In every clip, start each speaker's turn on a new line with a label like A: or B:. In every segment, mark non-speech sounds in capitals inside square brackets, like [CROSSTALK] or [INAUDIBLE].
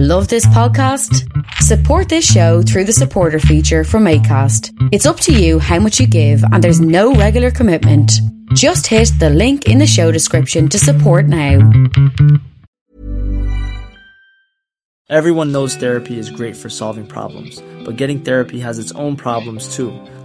A: Love this podcast? Support this show through the supporter feature from ACAST. It's up to you how much you give, and there's no regular commitment. Just hit the link in the show description to support now.
B: Everyone knows therapy is great for solving problems, but getting therapy has its own problems too,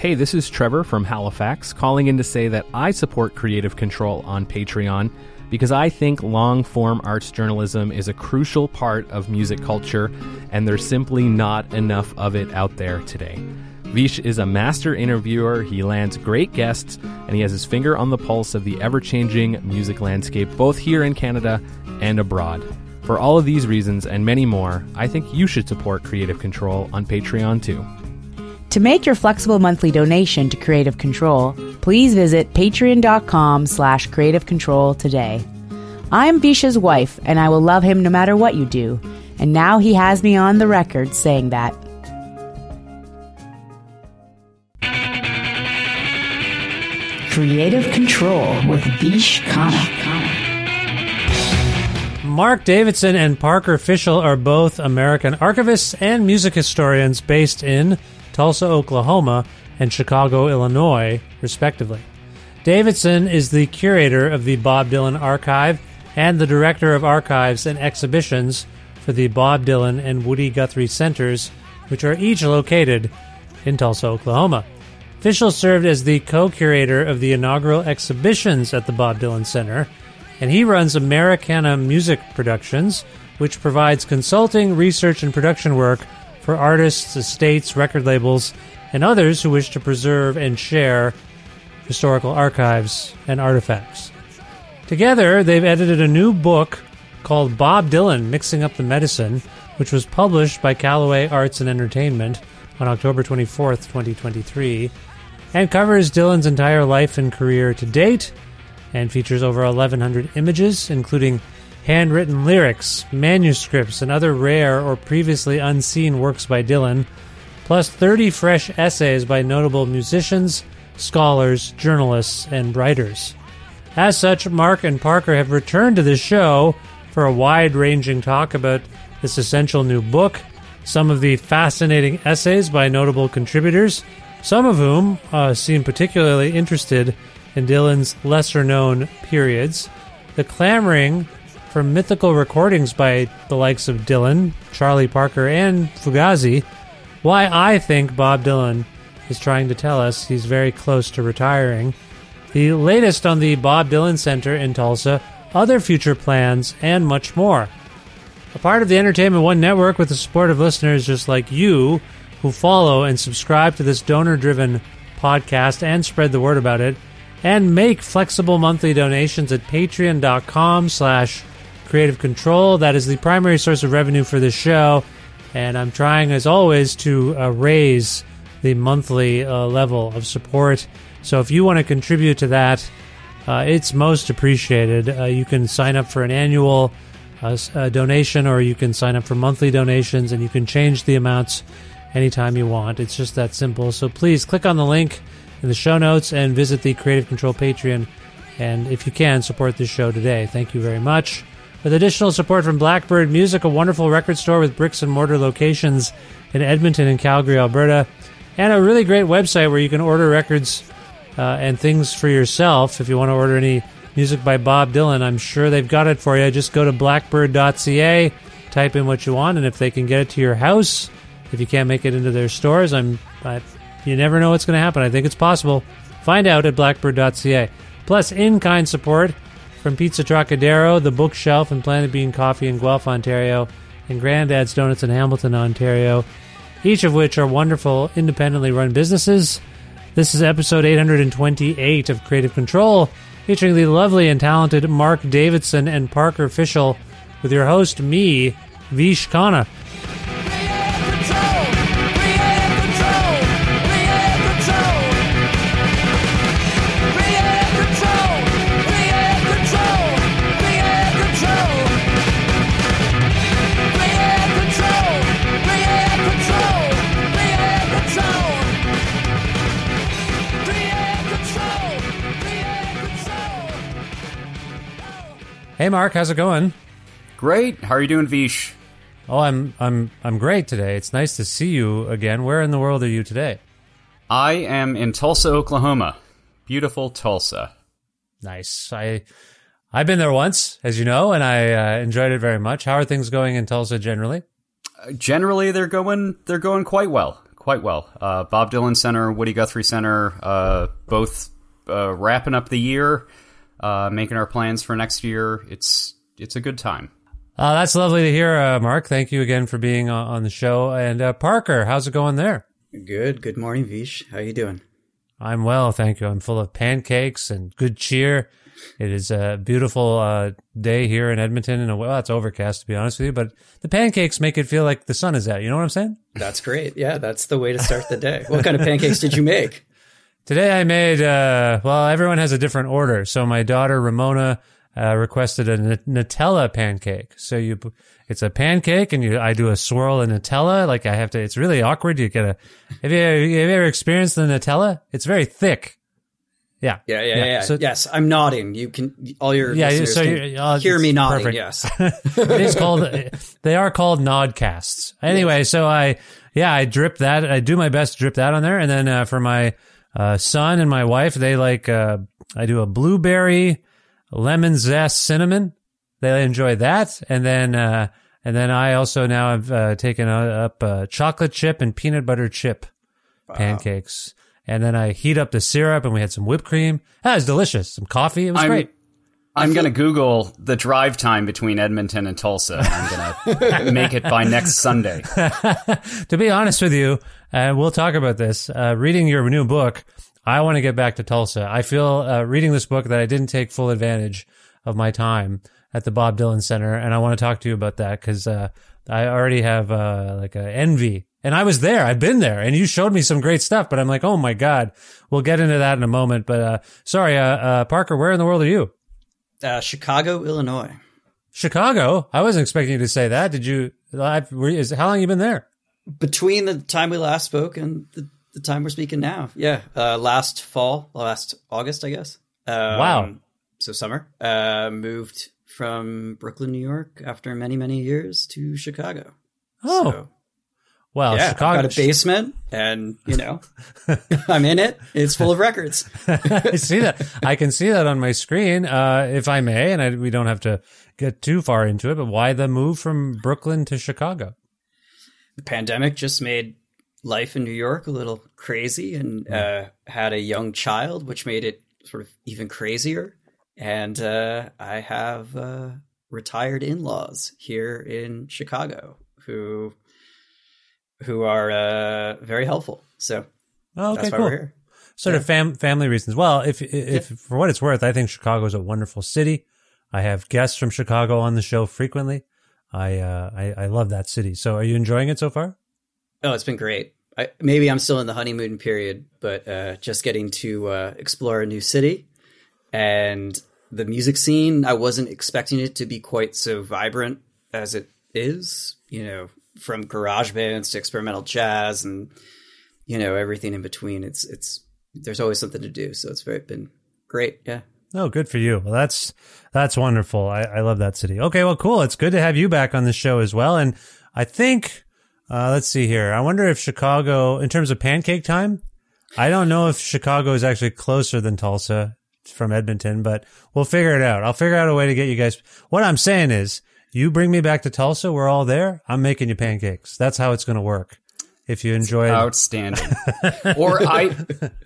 C: Hey, this is Trevor from Halifax calling in to say that I support Kreative Kontrol on Patreon because I think long form arts journalism is a crucial part of music culture and there's simply not enough of it out there today. Vish is a master interviewer, he lands great guests, and he has his finger on the pulse of the ever changing music landscape both here in Canada and abroad. For all of these reasons and many more, I think you should support Kreative Kontrol on Patreon too.
D: To make your flexible monthly donation to Kreative Kontrol, please visit patreon.com slash creative control today. I'm Visha's wife, and I will love him no matter what you do. And now he has me on the record saying that. Kreative Kontrol with Vish Khanna.
E: Mark Davidson and Parker Fishel are both American archivists and music historians based in Tulsa, Oklahoma, and Chicago, Illinois, respectively. Davidson is the curator of the Bob Dylan Archive and the director of archives and exhibitions for the Bob Dylan and Woody Guthrie Centers, which are each located in Tulsa, Oklahoma. Fishel served as the co curator of the inaugural exhibitions at the Bob Dylan Center, and he runs Americana Music Productions, which provides consulting, research, and production work for artists, estates, record labels, and others who wish to preserve and share historical archives and artifacts. Together, they've edited a new book called Bob Dylan Mixing Up the Medicine, which was published by Callaway Arts and Entertainment on October 24th, 2023, and covers Dylan's entire life and career to date and features over 1,100 images, including handwritten lyrics, manuscripts, and other rare or previously unseen works by Dylan, plus 30 fresh essays by notable musicians, scholars, journalists, and writers. As such, Mark and Parker have returned to this show for a wide ranging talk about this essential new book, some of the fascinating essays by notable contributors, some of whom uh, seem particularly interested in Dylan's lesser known periods, the clamoring for mythical recordings by the likes of Dylan, Charlie Parker, and Fugazi, why I think Bob Dylan is trying to tell us he's very close to retiring, the latest on the Bob Dylan Center in Tulsa, other future plans, and much more. A part of the Entertainment One network with the support of listeners just like you who follow and subscribe to this donor driven podcast and spread the word about it, and make flexible monthly donations at patreon.com slash Kreative Kontrol. That is the primary source of revenue for this show. And I'm trying, as always, to uh, raise the monthly uh, level of support. So if you want to contribute to that, uh, it's most appreciated. Uh, you can sign up for an annual uh, uh, donation or you can sign up for monthly donations and you can change the amounts anytime you want. It's just that simple. So please click on the link in the show notes and visit the Kreative Kontrol Patreon. And if you can, support this show today. Thank you very much. With additional support from Blackbyrd Myoozik, a wonderful record store with bricks and mortar locations in Edmonton and Calgary, Alberta, and a really great website where you can order records uh, and things for yourself. If you want to order any music by Bob Dylan, I'm sure they've got it for you. Just go to blackbyrd.ca, type in what you want, and if they can get it to your house, if you can't make it into their stores, I'm I, you never know what's going to happen. I think it's possible. Find out at blackbyrd.ca. Plus, in kind support from Pizza Trokadero, The Bookshelf, and Planet Bean Coffee in Guelph, Ontario, and Grandad's Donuts in Hamilton, Ontario, each of which are wonderful, independently run businesses. This is episode 828 of Kreative Kontrol, featuring the lovely and talented Mark Davidson and Parker Fishel, with your host, me, Vish Khanna. Hey, Mark, how's it going?
F: Great. How are you doing, Vish?
E: Oh, I'm I'm I'm great today. It's nice to see you again. Where in the world are you today?
F: I am in Tulsa, Oklahoma. Beautiful Tulsa.
E: Nice. I I've been there once, as you know, and I uh, enjoyed it very much. How are things going in Tulsa generally?
F: Uh, generally, they're going they're going quite well, quite well. Uh, Bob Dylan Center, Woody Guthrie Center, uh, both uh, wrapping up the year uh, making our plans for next year. It's it's a good time.
E: Uh, that's lovely to hear, uh, Mark. Thank you again for being on the show. And uh, Parker, how's it going there?
G: Good. Good morning, Vish. How are you doing?
E: I'm well, thank you. I'm full of pancakes and good cheer. It is a beautiful uh, day here in Edmonton, and well, it's overcast to be honest with you. But the pancakes make it feel like the sun is out. You know what I'm saying?
G: That's great. Yeah, that's the way to start the day. what kind of pancakes did you make?
E: Today I made, uh, well, everyone has a different order. So my daughter Ramona uh, requested a N- Nutella pancake. So you, it's a pancake and you, I do a swirl of Nutella. Like I have to, it's really awkward. You get a, have you, have you ever experienced the Nutella? It's very thick.
G: Yeah. Yeah. Yeah. Yeah. yeah. So, yes. I'm nodding. You can, all your, yeah, so uh, hear me nodding. Perfect. Yes. [LAUGHS]
E: it is called, they are called nodcasts. Anyway. So I, yeah, I drip that. I do my best to drip that on there. And then, uh, for my, uh, son and my wife, they like, uh, I do a blueberry, lemon zest, cinnamon. They enjoy that. And then, uh, and then I also now have uh, taken up uh, chocolate chip and peanut butter chip wow. pancakes. And then I heat up the syrup and we had some whipped cream. That was delicious. Some coffee. It was
F: I'm,
E: great.
F: I'm going to Google the drive time between Edmonton and Tulsa. I'm going [LAUGHS] to make it by next Sunday. [LAUGHS]
E: to be honest with you, and uh, we'll talk about this. Uh, reading your new book, I want to get back to Tulsa. I feel uh, reading this book that I didn't take full advantage of my time at the Bob Dylan Center, and I want to talk to you about that because uh, I already have uh, like a envy. And I was there. I've been there, and you showed me some great stuff. But I'm like, oh my god, we'll get into that in a moment. But uh, sorry, Parker, where in the world are you?
G: Chicago, Illinois.
E: Chicago. I wasn't expecting you to say that. Did you? Is, how long you been there?
G: between the time we last spoke and the, the time we're speaking now. Yeah, uh, last fall, last August, I guess.
E: Um, wow.
G: So summer. Uh, moved from Brooklyn, New York, after many many years to Chicago.
E: Oh. So, well,
G: yeah,
E: Chicago.
G: I've got a basement, and you know, [LAUGHS] I'm in it. It's full of records. [LAUGHS]
E: I see that. I can see that on my screen, uh, if I may, and I, we don't have to get too far into it. But why the move from Brooklyn to Chicago?
G: the pandemic just made life in New York a little crazy and uh, had a young child, which made it sort of even crazier. And uh, I have uh, retired in laws here in Chicago who who are uh, very helpful. So
E: oh, okay,
G: that's why
E: cool.
G: we're here.
E: Sort yeah. of fam- family reasons. Well, if if yeah. for what it's worth, I think Chicago is a wonderful city. I have guests from Chicago on the show frequently. I, uh, I, I love that city. So are you enjoying it so far?
G: Oh, it's been great. I, maybe I'm still in the honeymoon period, but uh, just getting to uh, explore a new city and the music scene. I wasn't expecting it to be quite so vibrant as it is. You know, from garage bands to experimental jazz and you know everything in between. It's it's there's always something to do. So it's very been great. Yeah.
E: Oh, good for you. Well, that's that's wonderful. I, I love that city. Okay, well, cool. It's good to have you back on the show as well. And I think, uh, let's see here. I wonder if Chicago, in terms of pancake time, I don't know if Chicago is actually closer than Tulsa from Edmonton, but we'll figure it out. I'll figure out a way to get you guys. What I'm saying is, you bring me back to Tulsa. We're all there. I'm making you pancakes. That's how it's going to work if you enjoy it.
F: Outstanding. [LAUGHS] or I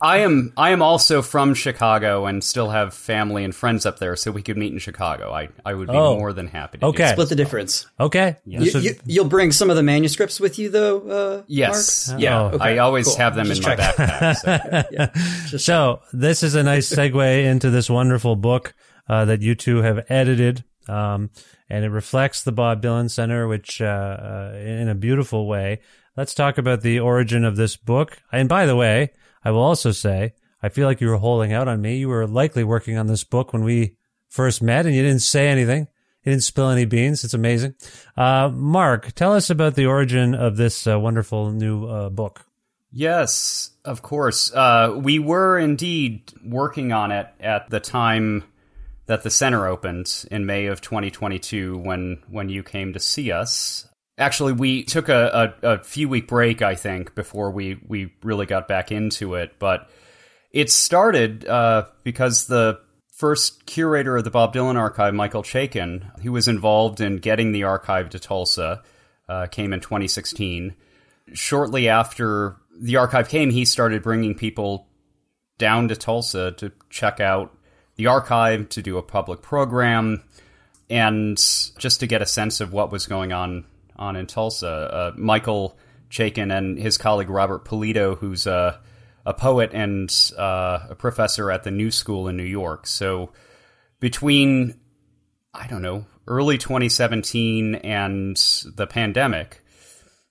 F: I am I am also from Chicago and still have family and friends up there, so we could meet in Chicago. I, I would be
E: Oh.
F: more than happy to
E: Okay.
G: Split the difference.
E: Okay.
G: You,
E: So-
G: you, you'll bring some of the manuscripts with you, though. Uh,
F: Yes.
G: Mark?
F: Yeah.
E: Oh.
G: Okay,
F: I always
G: cool.
F: have them
G: Just
F: in my backpack. So. [LAUGHS] [LAUGHS]
E: So this is a nice segue into this wonderful book uh, that you two have edited, um, and it reflects the Bob Dylan Center, which uh, uh, in a beautiful way. Let's talk about the origin of this book. And by the way, I will also say I feel like you were holding out on me. You were likely working on this book when we first met, and you didn't say anything. You didn't spill any beans. It's amazing. Uh, Mark, tell us about the origin of this uh, wonderful new uh, book.
F: Yes, of course. Uh, we were indeed working on it at the time that the center opened in May of 2022 when when you came to see us. Actually, we took a, a, a few week break, I think, before we, we really got back into it. But it started uh, because the first curator of the Bob Dylan archive, Michael Chaiken, who was involved in getting the archive to Tulsa, uh, came in 2016 shortly after the archive came, he started bringing people down to Tulsa to check out the archive, to do a public program, and just to get a sense of what was going on on in Tulsa. Uh, Michael Chaiken and his colleague Robert Polito, who's a, a poet and uh, a professor at the New School in New York. So between I don't know early 2017 and the pandemic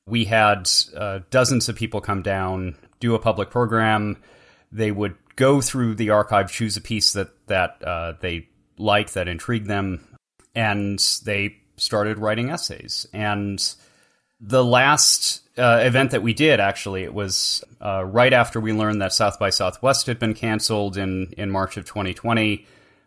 F: we had uh, dozens of people come down, do a public program. They would go through the archive, choose a piece that that uh, they like that intrigued them, and they started writing essays. And the last uh, event that we did, actually, it was uh, right after we learned that South by Southwest had been canceled in in March of 2020.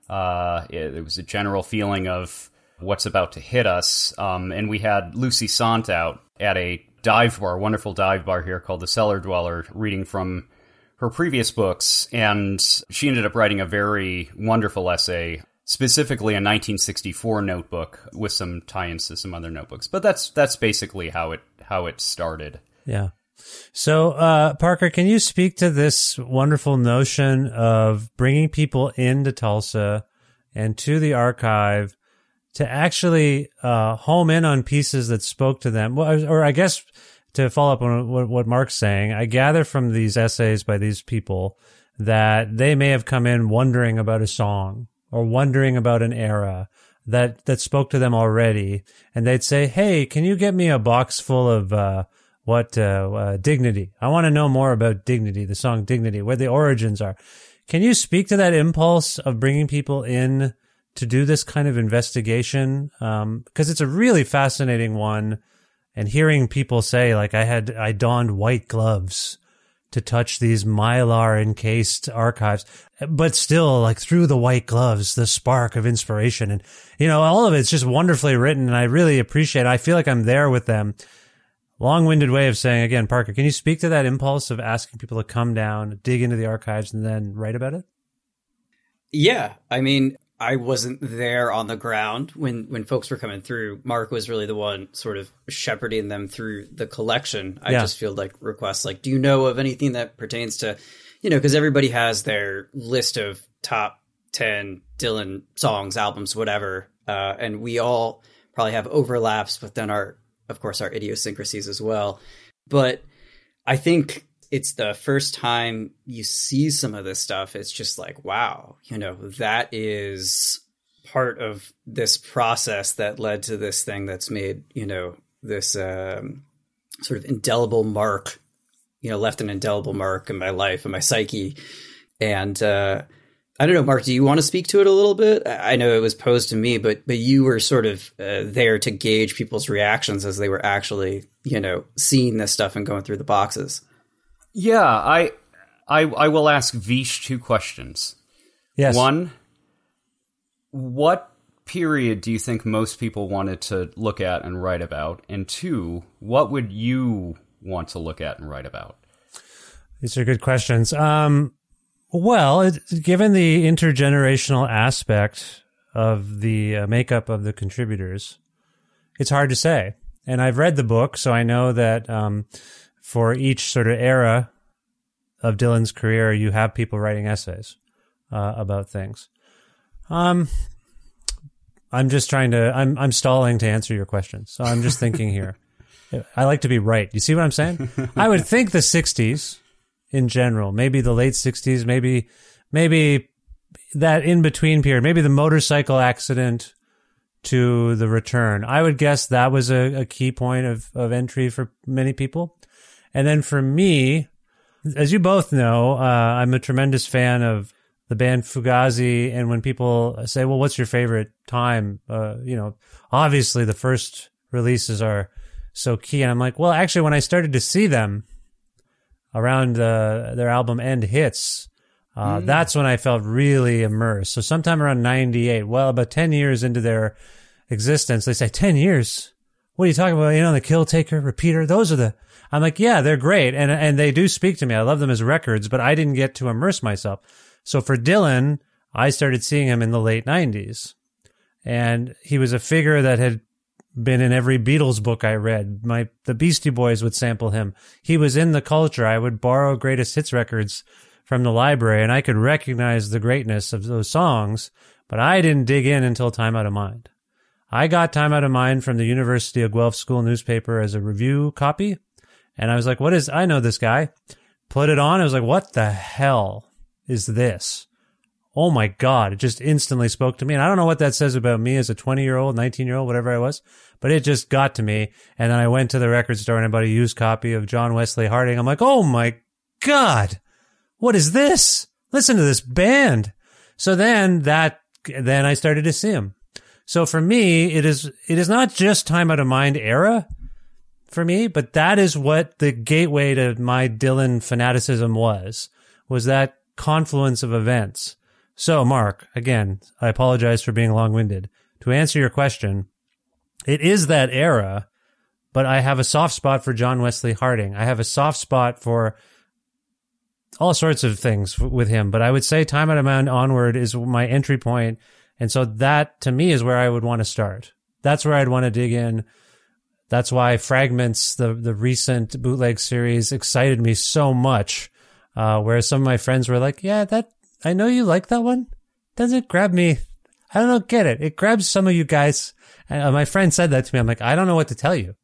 F: Uh, it, it was a general feeling of what's about to hit us. Um, and we had Lucy Sante out at a dive bar, a wonderful dive bar here called the Cellar Dweller, reading from her previous books. And she ended up writing a very wonderful essay, specifically a 1964 notebook with some tie-ins to some other notebooks. But that's that's basically how it how it started.
E: Yeah. So, uh, Parker, can you speak to this wonderful notion of bringing people into Tulsa and to the archive to actually uh, home in on pieces that spoke to them? Well, or I guess to follow up on what, what Mark's saying, I gather from these essays by these people that they may have come in wondering about a song or wondering about an era that that spoke to them already, and they'd say, "Hey, can you get me a box full of uh, what uh, uh, dignity? I want to know more about dignity, the song Dignity, where the origins are." Can you speak to that impulse of bringing people in to do this kind of investigation? Because it's a really fascinating one, and hearing people say, like, I had I donned white gloves to touch these mylar encased archives, but still like through the white gloves, the spark of inspiration. And, you know, all of it's just wonderfully written. And I really appreciate it. I feel like I'm there with them. Long winded way of saying again, Parker, can you speak to that impulse of asking people to come down, dig into the archives and then write about it?
G: Yeah, I mean, I wasn't there on the ground when when folks were coming through. Mark was really the one sort of shepherding them through the collection. I
E: Yeah.
G: just feel like requests like, "Do you know of anything that pertains to, you know, because everybody has their list of top ten Dylan songs, albums, whatever, uh, and we all probably have overlaps, but then our, of course, our idiosyncrasies as well. But I think it's the first time you see some of this stuff. It's just like, wow, you know, that is part of this process that led to this thing that's made you know this um, sort of indelible mark, you know, left an indelible mark in my life and my psyche. And uh, I don't know, Mark, do you want to speak to it a little bit? I know it was posed to me, but but you were sort of uh, there to gauge people's reactions as they were actually, you know, seeing this stuff and going through the boxes.
F: Yeah, I I I will ask Vish two questions.
E: Yes.
F: One, what period do you think most people wanted to look at and write about? And two, what would you want to look at and write about?
E: These are good questions. Um, well, it, given the intergenerational aspect of the uh, makeup of the contributors, it's hard to say. And I've read the book, so I know that um, for each sort of era of Dylan's career, you have people writing essays uh, about things. Um, I'm just trying to. I'm I'm stalling to answer your question, so I'm just thinking here. [LAUGHS] I like to be right. You see what I'm saying? I would [LAUGHS] think the '60s in general, maybe the late '60s, maybe maybe that in between period, maybe the motorcycle accident to the return. I would guess that was a, a key point of, of entry for many people. And then for me, as you both know, uh, I'm a tremendous fan of the band Fugazi. And when people say, well, what's your favorite time? Uh, you know, obviously the first releases are so key. And I'm like, well, actually, when I started to see them around uh, their album End Hits, uh, mm. that's when I felt really immersed. So sometime around 98, well, about 10 years into their existence, they say, 10 years? What are you talking about? You know, the Kill Taker, Repeater, those are the, I'm like, yeah, they're great. And, and they do speak to me. I love them as records, but I didn't get to immerse myself. So for Dylan, I started seeing him in the late 90s. And he was a figure that had been in every Beatles book I read. My the Beastie Boys would sample him. He was in the culture. I would borrow greatest hits records from the library and I could recognize the greatness of those songs, but I didn't dig in until Time Out of Mind. I got Time Out of Mind from the University of Guelph School newspaper as a review copy. And I was like, what is, I know this guy. Put it on. I was like, what the hell? is this. Oh my God. It just instantly spoke to me. And I don't know what that says about me as a 20 year old, 19 year old, whatever I was, but it just got to me. And then I went to the record store and I bought a used copy of John Wesley Harding. I'm like, oh my God. What is this? Listen to this band. So then that, then I started to see him. So for me, it is, it is not just time out of mind era for me, but that is what the gateway to my Dylan fanaticism was, was that confluence of events. So, Mark, again, I apologize for being long winded. To answer your question, it is that era, but I have a soft spot for John Wesley Harding. I have a soft spot for all sorts of things with him, but I would say Time Out of Mind onward is my entry point, And so that to me is where I would want to start. That's where I'd want to dig in. That's why Fragments, the, the recent bootleg series excited me so much uh, whereas some of my friends were like, yeah, that, I know you like that one. Doesn't grab me. I don't know, get it. It grabs some of you guys. And uh, my friend said that to me. I'm like, I don't know what to tell you,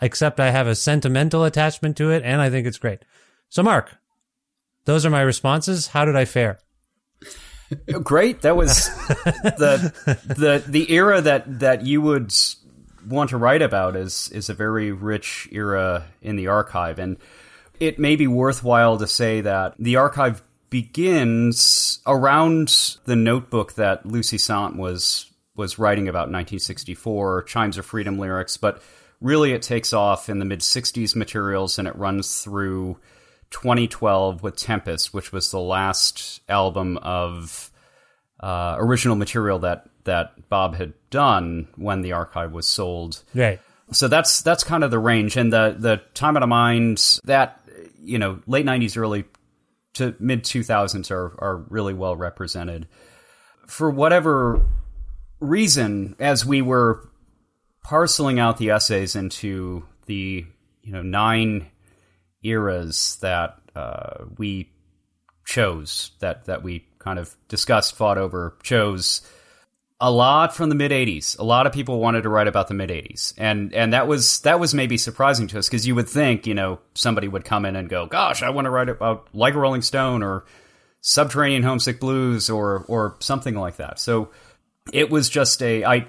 E: except I have a sentimental attachment to it and I think it's great. So Mark, those are my responses. How did I fare?
F: Great. That was [LAUGHS] the the the era that that you would want to write about is is a very rich era in the archive. And it may be worthwhile to say that the archive begins around the notebook that Lucy Sante was was writing about in 1964, Chimes of Freedom lyrics, but really it takes off in the mid 60s materials and it runs through 2012 with Tempest, which was the last album of uh, original material that that Bob had done when the archive was sold.
E: Right.
F: So that's that's kind of the range, and the the time out of mind that you know, late 90s, early to mid 2000s are, are really well represented. For whatever reason, as we were parceling out the essays into the, you know, nine eras that uh, we chose, that, that we kind of discussed, fought over, chose a lot from the mid 80s. A lot of people wanted to write about the mid 80s. And and that was that was maybe surprising to us because you would think, you know, somebody would come in and go, "Gosh, I want to write about like a Rolling Stone or Subterranean Homesick Blues or or something like that." So it was just a I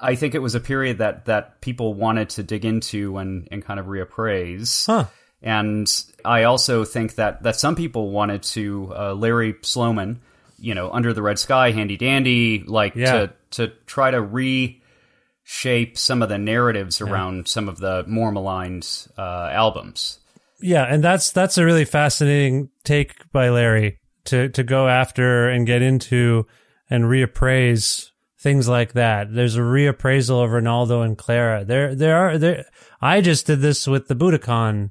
F: I think it was a period that that people wanted to dig into and and kind of reappraise.
E: Huh.
F: And I also think that that some people wanted to uh, Larry Sloman, you know, under the red sky, handy dandy, like
E: Yeah.
F: to to try to reshape some of the narratives around some of the more maligned uh, albums.
E: Yeah, and that's that's a really fascinating take by Larry to to go after and get into and reappraise things like that. There's a reappraisal of Renaldo and Clara. There there are there I just did this with the Budokan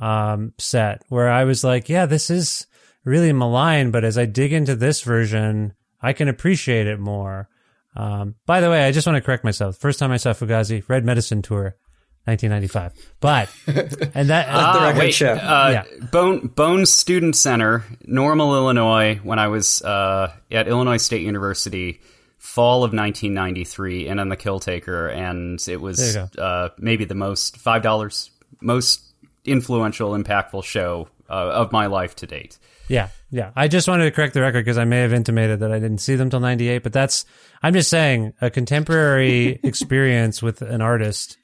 E: um set where I was like, yeah, this is really malign, but as I dig into this version, I can appreciate it more. Um, by the way, I just want to correct myself. First time I saw Fugazi, Red Medicine Tour, 1995. But [LAUGHS] and that
G: Let the record
F: wait,
G: show.
F: Uh,
E: Yeah.
F: Bone Bone Student Center, Normal, Illinois. When I was uh, at Illinois State University, fall of 1993, and on the Kill Taker, and it was uh, maybe the most five dollars most influential, impactful show uh, of my life to date.
E: Yeah, yeah. I just wanted to correct the record because I may have intimated that I didn't see them till '98, but that's I'm just saying a contemporary [LAUGHS] experience with an artist.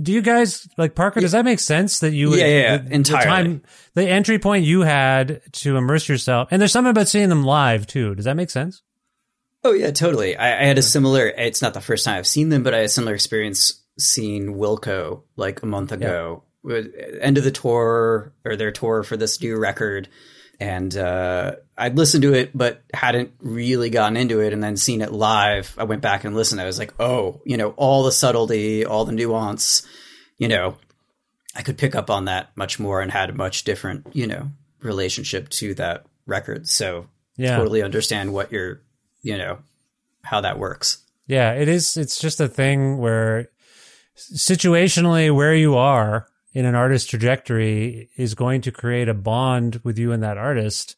E: Do you guys like Parker? Does that make sense that you?
G: Yeah, yeah,
E: the,
G: entirely.
E: The, time, the entry point you had to immerse yourself, and there's something about seeing them live too. Does that make sense?
G: Oh yeah, totally. I, I had a similar. It's not the first time I've seen them, but I had a similar experience seeing Wilco like a month ago. With- End of the tour or their tour for this new record, and uh, I'd listened to it, but hadn't really gotten into it. And then seeing it live, I went back and listened. I was like, oh, you know, all the subtlety, all the nuance, you know, I could pick up on that much more and had a much different, you know, relationship to that record. So
E: Yeah.
G: totally understand what you're, you know, how that works.
E: Yeah, it is. It's just a thing where situationally where you are in an artist's trajectory is going to create a bond with you and that artist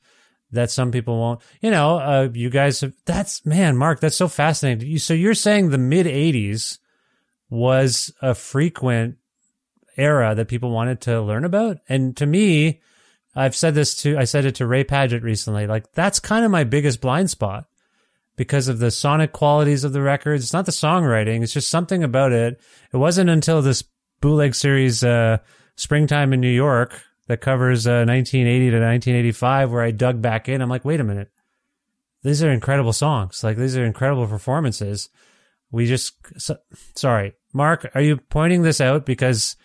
E: that some people won't. You know, uh, you guys have, that's, man, Mark, that's so fascinating. You, so you're saying the mid 80s was a frequent era that people wanted to learn about? And to me, I've said this to, I said it to Ray Padgett recently, like that's kind of my biggest blind spot because of the sonic qualities of the records. It's not the songwriting. It's just something about it. It wasn't until this bootleg series, uh, Springtime in New York that covers, uh, 1980 to 1985 where I dug back in. I'm like, wait a minute. These are incredible songs. Like these are incredible performances. We just, so, sorry, Mark, are you pointing this out because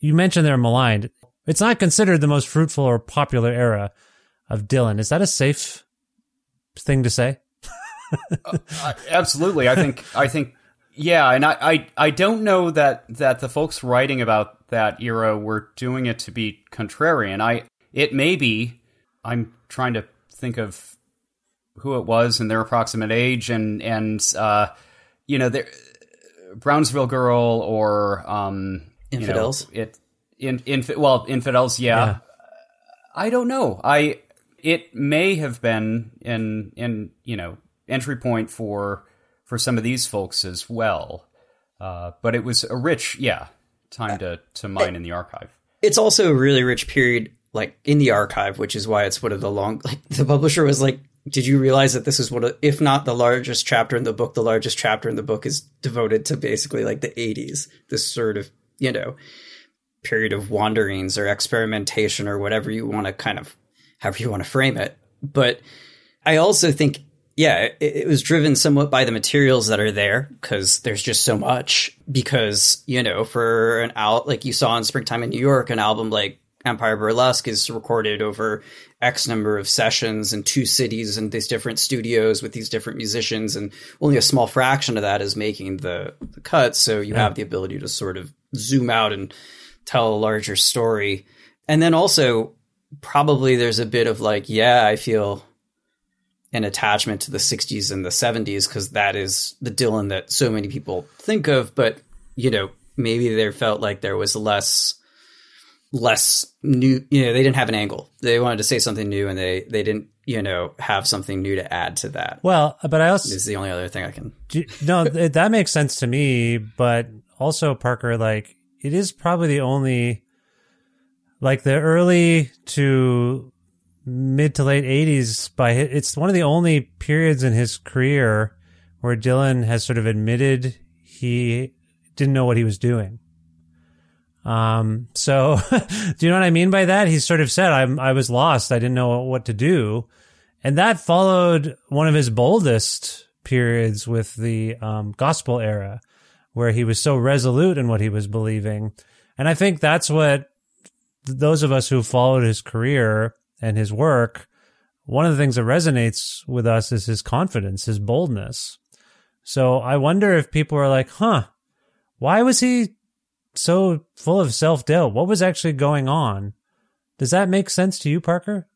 E: you mentioned they're maligned? It's not considered the most fruitful or popular era of Dylan. Is that a safe thing to say? [LAUGHS]
F: Uh, absolutely, I think I think yeah, and I, I I don't know that that the folks writing about that era were doing it to be contrarian. I it may be. I'm trying to think of who it was and their approximate age, and and uh, you know, there, Brownsville Girl or um, you know,
G: Infidels?
F: it in infi- well infidels, yeah.
E: Yeah.
F: I don't know. I it may have been in in you know entry point for for some of these folks as well, uh, but it was a rich yeah time to to mine in the archive.
G: It's also a really rich period, like in the archive, which is why it's one of the long. Like [LAUGHS] the publisher was like, "Did you realize that this is one of, if not the largest chapter in the book, the largest chapter in the book is devoted to basically like the '80s, this sort of you know period of wanderings or experimentation or whatever you want to kind of, however you want to frame it." But I also think, yeah, it, it was driven somewhat by the materials that are there because there's just so much. Because you know, for an out like you saw in Springtime in New York, an album like Empire Burlesque is recorded over X number of sessions in two cities and these different studios with these different musicians, and only a small fraction of that is making the, the cut. So you have the ability to sort of zoom out and tell a larger story. And then also, probably there's a bit of like, yeah, I feel an attachment to the 60s and the 70s because that is the Dylan that so many people think of. But, you know, maybe there felt like there was less less new you know they didn't have an angle they wanted to say something new and they they didn't you know have something new to add to that
E: Well, but I also
G: is the only other thing i can
E: Do- no, that makes sense to me. But also, Parker, like it is probably the only, like the early to mid to late '80s. By it's one of the only periods in his career where Dylan has sort of admitted he didn't know what he was doing. Um, so [LAUGHS] do you know what I mean by that? He sort of said, I'm, I was lost. I didn't know what to do. And that followed one of his boldest periods with the um, gospel era, where he was so resolute in what he was believing. And I think that's what those of us who followed his career and his work, one of the things that resonates with us is his confidence, his boldness. So I wonder if people are like, huh, why was he so full of self doubt? What was actually going on? Does that make sense to you, Parker?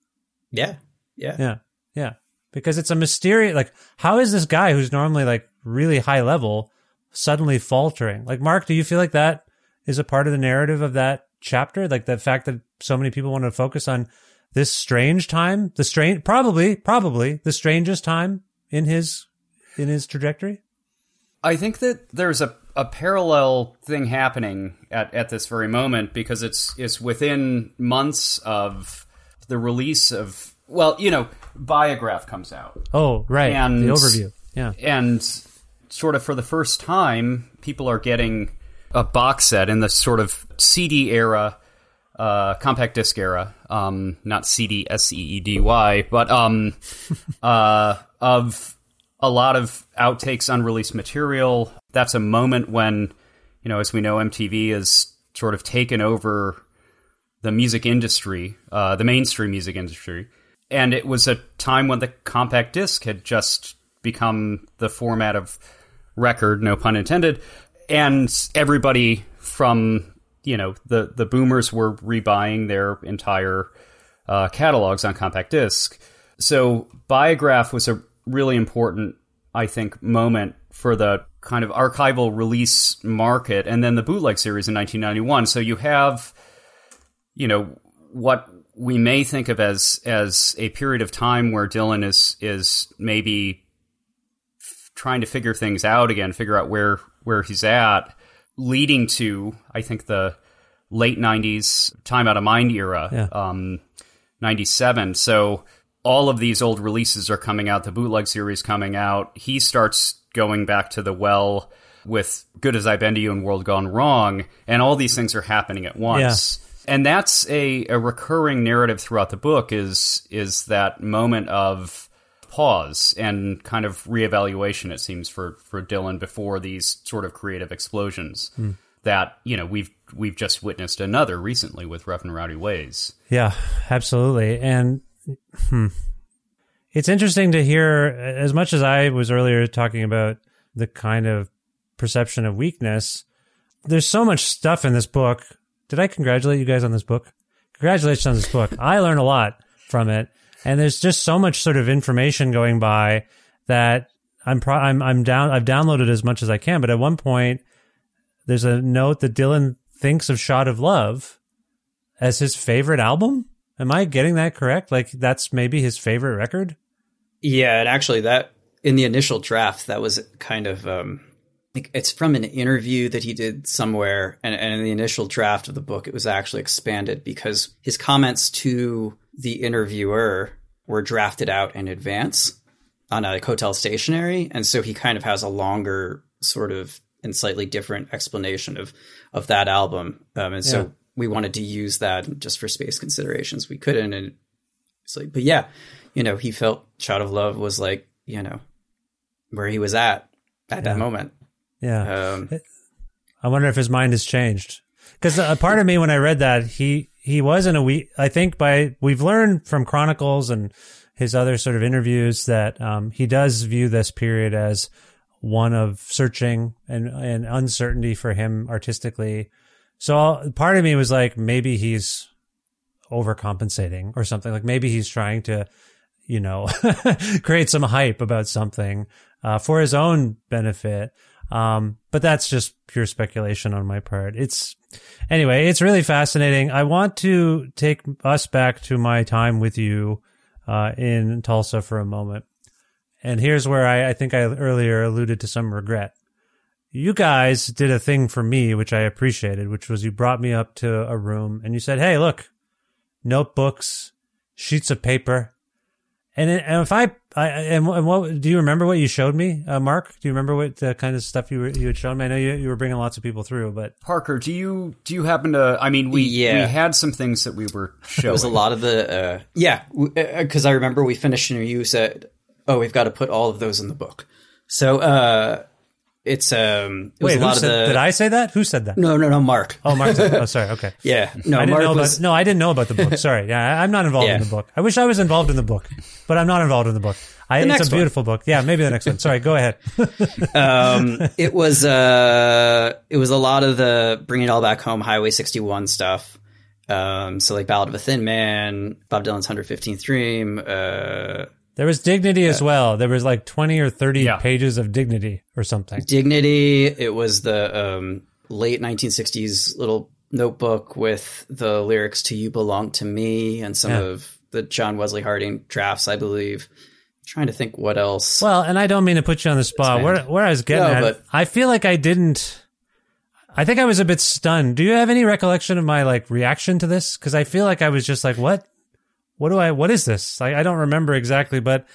G: Yeah. Yeah.
E: Yeah. Yeah. Because it's a mysterious, like, how is this guy who's normally like really high level suddenly faltering? Like, Mark, do you feel like that is a part of the narrative of that chapter? Like the fact that so many people want to focus on this strange time, the strange, probably, probably the strangest time in his, in his trajectory?
F: I think that there's a, a parallel thing happening at, at this very moment because it's it's within months of the release of well, you know, Biograph comes out.
E: Oh, right.
F: And
E: the overview. Yeah.
F: And sort of for the first time, people are getting a box set in the sort of CD era, uh, compact disc era, um, not CD S E E D Y, but um, [LAUGHS] uh, of a lot of outtakes, unreleased material. That's a moment when, you know, as we know, MTV has sort of taken over the music industry, uh, the mainstream music industry. And it was a time when the compact disc had just become the format of record, no pun intended. And everybody from, you know, the, the boomers were rebuying their entire uh, catalogs on compact disc. So Biograph was a really important, I think, moment for the kind of archival release market, and then the bootleg series in 1991. So you have, you know, what we may think of as as a period of time where Dylan is is maybe f- trying to figure things out again, figure out where where he's at, leading to I think the late 90s time out of mind era,
E: Yeah.
F: um, 97. So all of these old releases are coming out, the bootleg series coming out. He starts going back to the well with Good as I've Been to You and World Gone Wrong, and all these things are happening at once. And that's a, a recurring narrative throughout the book is is that moment of pause and kind of reevaluation it seems for for Dylan before these sort of creative explosions that you know we've we've just witnessed another recently with Rough and Rowdy Ways.
E: Yeah, absolutely. And hmm, it's interesting to hear, as much as I was earlier talking about the kind of perception of weakness, there's so much stuff in this book. Did I congratulate you guys on this book? Congratulations on this book. I learned a lot from it. And there's just so much sort of information going by that I'm pro- I'm I'm down I've downloaded as much as I can, but at one point there's a note that Dylan thinks of Shot of Love as his favorite album. Am I getting that correct? Like that's maybe his favorite record?
G: Yeah, and actually, that in the initial draft, that was kind of um, like, it's from an interview that he did somewhere, and, and in the initial draft of the book, it was actually expanded because his comments to the interviewer were drafted out in advance on a hotel stationery, and so he kind of has a longer sort of and slightly different explanation of of that album, um, and
E: Yeah.
G: so we wanted to use that just for space considerations. We couldn't, and it's like, but yeah, you know, he felt Shot of Love was like, you know, where he was at at
E: Yeah.
G: that moment.
E: Yeah.
G: Um,
E: I wonder if his mind has changed. Because a part of me, when I read that, he he wasn't a weak. I think by we've learned from Chronicles and his other sort of interviews that um, he does view this period as one of searching and and uncertainty for him artistically. So part of me was like, maybe he's overcompensating or something. Like maybe he's trying to, you know, [LAUGHS] create some hype about something uh, for his own benefit. Um, but that's just pure speculation on my part. It's anyway, it's really fascinating. I want to take us back to my time with you uh, in Tulsa for a moment. And here's where I, I think I earlier alluded to some regret. You guys did a thing for me, which I appreciated, which was you brought me up to a room and you said, Hey, look, notebooks, sheets of paper. And, and if I, I and, and what do you remember? What you showed me, uh, Mark? Do you remember what the kind of stuff you were, you had shown me? I know you, you were bringing lots of people through, but
F: Parker, do you do you happen to? I mean, we
G: Yeah.
F: we had some things that we were showing.
G: It was a lot of the uh, yeah, because I remember we finished and you said, "Oh, we've got to put all of those in the book." So uh, it's um, it was
E: wait,
G: a
E: who
G: lot
E: said,
G: of the.
E: did I say that? Who said that?
G: No, no, no, Mark.
E: Oh, Mark. Said, oh, sorry. [LAUGHS] Okay.
G: Yeah, no,
E: I didn't
G: Mark
E: know
G: was
E: about. No, I didn't know about the book. Sorry. Yeah, I'm not involved in the book. I wish I was involved in the book, but I'm not involved in the book. I,
G: The
E: it's a
G: one.
E: beautiful book. Yeah, maybe the next one. Sorry. Go ahead. [LAUGHS]
G: um, it was uh, it was a lot of the bring it all back home Highway 61 stuff. Um, so like Ballad of a Thin Man, Bob Dylan's 115th Dream. Uh,
E: There was dignity as well. There was like 20 or 30
F: Yeah.
E: pages of dignity or something.
G: Dignity. It was the um, late 1960s little notebook with the lyrics to "You Belong to Me" and some
E: Yeah.
G: of the John Wesley Harding drafts, I believe. trying to think what else.
E: Well, and I don't mean to put you on the spot. Where, where I was getting
G: No,
E: at,
G: but-
E: I feel like I didn't. I think I was a bit stunned. Do you have any recollection of my like reaction to this? Because I feel like I was just like, "What? What do I? What is this?" I, I don't remember exactly, but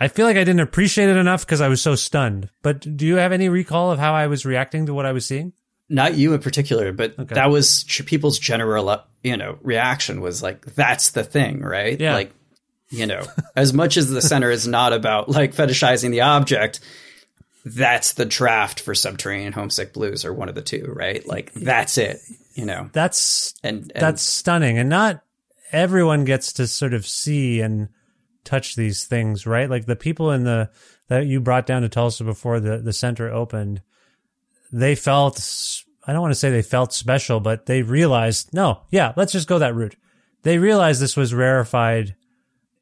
E: I feel like I didn't appreciate it enough because I was so stunned. But do you have any recall of how I was reacting to what I was seeing?
G: Not you in particular, but
E: Okay.
G: that was people's general, uh, you know, reaction was like, "That's the thing, right?"
E: Yeah.
G: Like, you know, as much as the center is not about like fetishizing the object, that's the draft for Subterranean Homesick Blues, or one of the two, right? Like, that's it, you know.
E: That's
G: And, and
E: that's stunning and not everyone gets to sort of see and touch these things right? Like the people in the that you brought down to tulsa before the the center opened they felt I don't want to say they felt special but they realized no yeah let's just go that route. They realized this was rarefied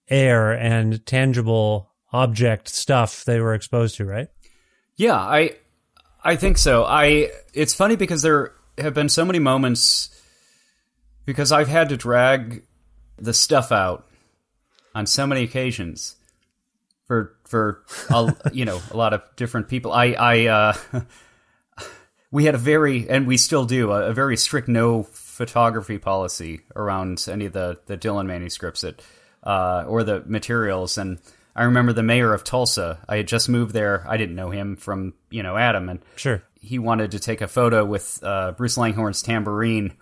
E: air and tangible object stuff they were exposed to right?
F: Yeah, I I think so. I it's funny because there have been so many moments because I've had to drag the stuff out on so many occasions for for a, [LAUGHS] you know a lot of different people. I I uh, [LAUGHS] we had a very and we still do a, a very strict no photography policy around any of the the Dylan manuscripts that uh, or the materials and. I remember the mayor of Tulsa. I had just moved there. I didn't know him from, you know, Adam, and
E: sure
F: he wanted to take a photo with uh, Bruce Langhorne's tambourine,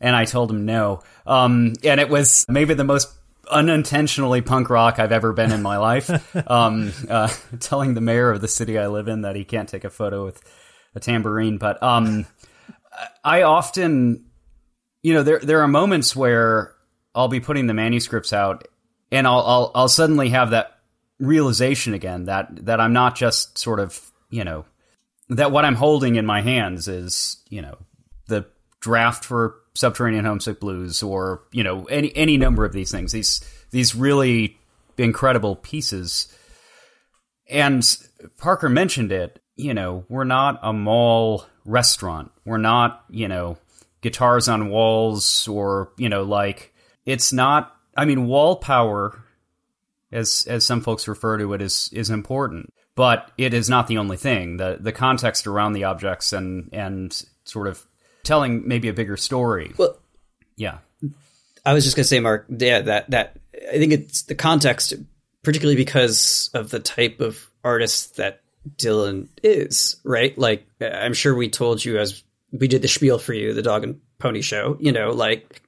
F: and I told him no. Um, and it was maybe the most unintentionally punk rock I've ever been in my life. [LAUGHS] um, uh, telling the mayor of the city I live in that he can't take a photo with a tambourine, but um, I often, you know, there there are moments where I'll be putting the manuscripts out, and I'll I'll, I'll suddenly have that realization again that that I'm not just sort of you know that what I'm holding in my hands is, you know, the draft for Subterranean Homesick Blues or, you know, any any number of these things. These these really incredible pieces. And Parker mentioned it, you know, we're not a mall restaurant. We're not, you know, guitars on walls or, you know, like it's not I mean wall power as as some folks refer to it is is important but it is not the only thing the the context around the objects and and sort of telling maybe a bigger story.
G: Well,
F: yeah.
G: I was just gonna say, Mark, yeah, that that I think it's the context, particularly because of the type of artist that Dylan is, right? Like, I'm sure we told you as we did the spiel for you, the Dog and Pony Show, you know, like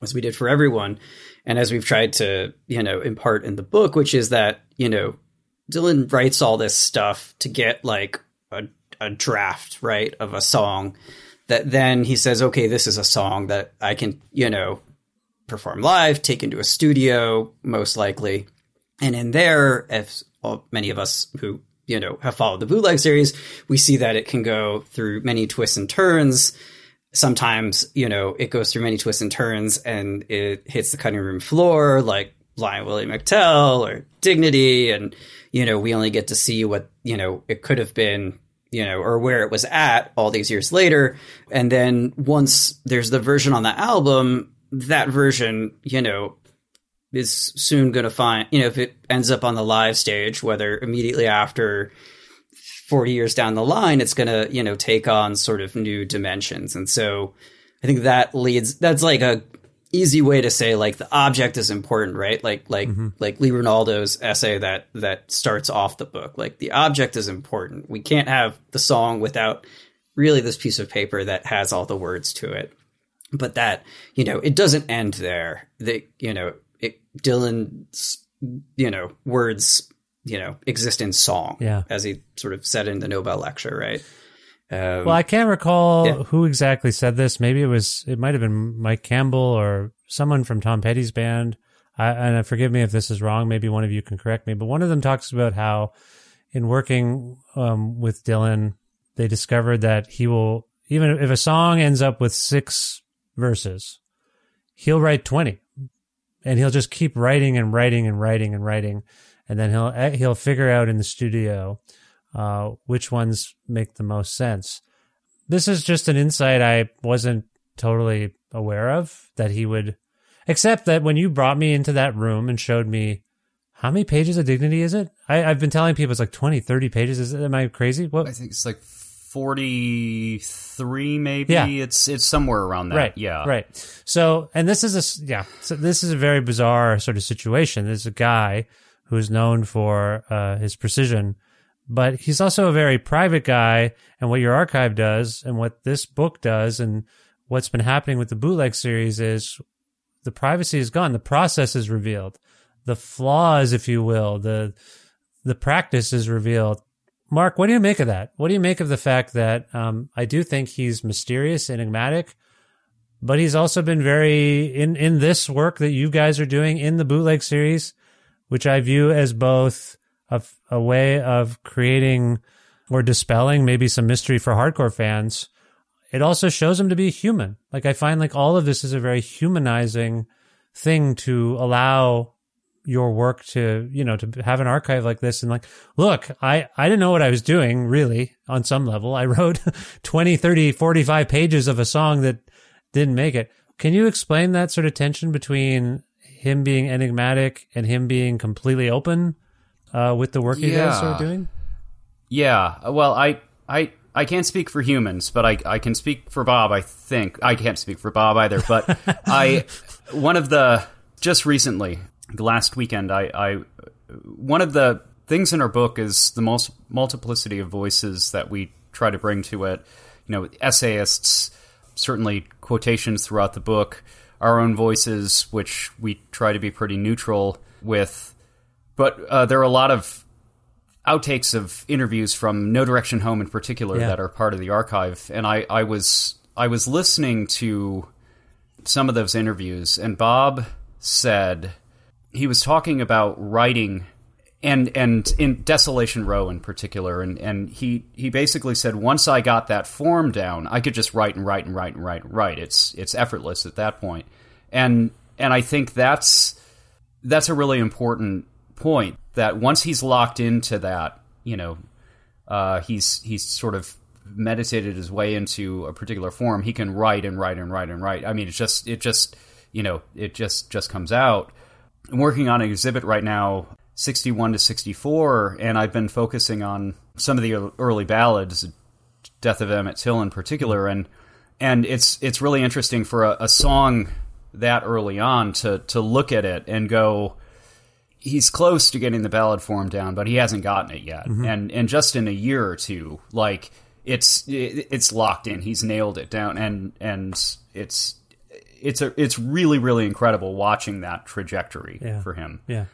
G: as we did for everyone, and as we've tried to, you know, impart in the book, which is that you know, Dylan writes all this stuff to get like a, a draft, right, of a song that then he says, okay, this is a song that I can, you know, perform live, take into a studio, most likely. And in there, as all, many of us who, you know, have followed the bootleg series, we see that it can go through many twists and turns. Sometimes, you know, it goes through many twists and turns and it hits the cutting room floor, like Blind Willie McTell or Dignity. And, you know, we only get to see what, you know, it could have been you know, or where it was at all these years later. And then once there's the version on the album, that version, you know, is soon going to find, you know, if it ends up on the live stage, whether immediately after 40 years down the line, it's going to, you know, take on sort of new dimensions. And so I think that leads, that's like a, easy way to say like the object is important, right? Like like
E: Mm-hmm.
G: like Lee Ranaldo's essay that that starts off the book. Like the object is important. We can't have the song without really this piece of paper that has all the words to it. But that you know, it doesn't end there. That you know, it, Dylan's you know words you know exist in song.
E: Yeah.
G: as he sort of said in the Nobel lecture, right? Um,
E: Well, I can't recall
G: Yeah.
E: who exactly said this. Maybe it was, it might have been Mike Campbell or someone from Tom Petty's band. I, and forgive me if this is wrong. Maybe one of you can correct me. But one of them talks about how, in working um, with Dylan, they discovered that he will, even if a song ends up with six verses, he'll write 20 and he'll just keep writing and writing and writing and writing. And then he'll, eh, he'll figure out in the studio uh, which ones make the most sense. This is just an insight I wasn't totally aware of that he would, except that when you brought me into that room and showed me how many pages of dignity is it? I, I've been telling people it's like 20, 30 pages. Is it, am I crazy? What?
F: I think it's like forty three, maybe.
E: Yeah.
F: It's it's somewhere around that.
E: Right.
F: Yeah.
E: Right. So, and this is a yeah. So this is a very bizarre sort of situation. There's a guy who's known for uh, his precision, but he's also a very private guy. And what your archive does, and what this book does, and what's been happening with the bootleg series is the privacy is gone. The process is revealed. The flaws, if you will, the the practice is revealed. Mark, what do you make of that? What do you make of the fact that um, I do think he's mysterious, enigmatic, but he's also been very in in this work that you guys are doing in the bootleg series, which I view as both a, a way of creating or dispelling maybe some mystery for hardcore fans. It also shows him to be human. Like I find like all of this is a very humanizing thing to allow your work to, you know, to have an archive like this and like, look, I, I didn't know what I was doing really on some level. I wrote [LAUGHS] 20, 30, 45 pages of a song that didn't make it. Can you explain that sort of tension between him being enigmatic and him being completely open uh, with the work you guys are doing?
F: Yeah. Well, I I I can't speak for humans, but I I can speak for Bob. I think I can't speak for Bob either. But [LAUGHS] I one of the just recently last weekend I I one of the things in our book is the most multiplicity of voices that we try to bring to it. You know, essayists, certainly quotations throughout the book, our own voices, which we try to be pretty neutral with. But uh, there are a lot of outtakes of interviews from No Direction Home in particular
E: Yeah.
F: that are part of the archive, and I, I was I was listening to some of those interviews, and Bob said he was talking about writing and and in Desolation Row in particular, and, and he he basically said once I got that form down, I could just write and write and write and write and write. It's it's effortless at that point, and and I think that's that's a really important point that once he's locked into that, you know, uh, he's he's sort of meditated his way into a particular form. He can write and write and write and write. I mean, it's just it just you know it just just comes out. I'm working on an exhibit right now, 61 to 64, and I've been focusing on some of the early ballads, Death of Emmett Till in particular, and and it's it's really interesting for a, a song that early on to to look at it and go, he's close to getting the ballad form down, but he hasn't gotten it yet. And and just in a year or two, like it's it's locked in. He's nailed it down, and and it's it's a it's really really incredible watching that trajectory
E: Yeah.
F: for him.
E: Yeah.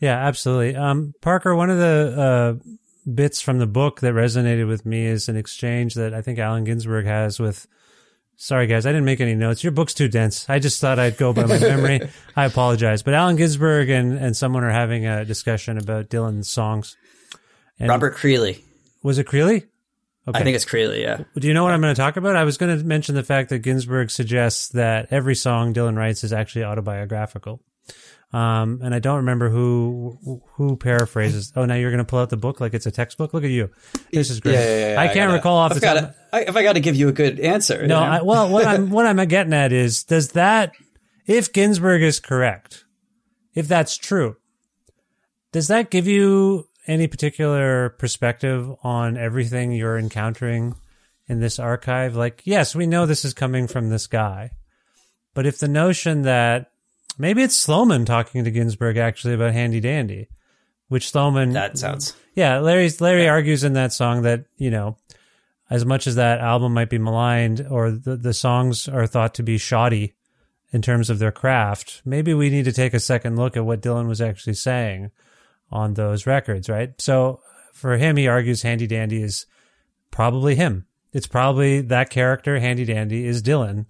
E: Yeah, absolutely. Um, Parker, one of the uh, bits from the book that resonated with me is an exchange that I think Allen Ginsberg has with. Sorry, guys, I didn't make any notes. Your book's too dense. I just thought I'd go by my memory. [LAUGHS] I apologize. But Allen Ginsberg and, and someone are having a discussion about Dylan's songs. And
G: Robert Creeley.
E: Was it Creeley? Okay.
G: I think it's Creeley. Yeah.
E: Do you know what I'm going to talk about? I was going to mention the fact that Ginsberg suggests that every song Dylan writes is actually autobiographical. Um, and I don't remember who who paraphrases. Oh, now you're going to pull out the book like it's a textbook. Look at you. This is great. I can't
G: gotta-
E: recall off
G: I've
E: the
G: gotta-
E: top.
G: I, if I got to give you a good answer,
E: No. I, well, what I'm [LAUGHS] what I'm getting at is, does that, if Ginsberg is correct, if that's true, does that give you any particular perspective on everything you're encountering in this archive? Like, yes, we know this is coming from this guy, But if the notion that maybe it's Sloman talking to Ginsberg actually about Handy Dandy, which Sloman
G: That sounds.
E: yeah, Larry Larry argues in that song that you know, as much as that album might be maligned or the the songs are thought to be shoddy in terms of their craft, maybe we need to take a second look at what Dylan was actually saying on those records, right? So for him, he argues Handy Dandy is probably him. It's probably that character, Handy Dandy, is Dylan.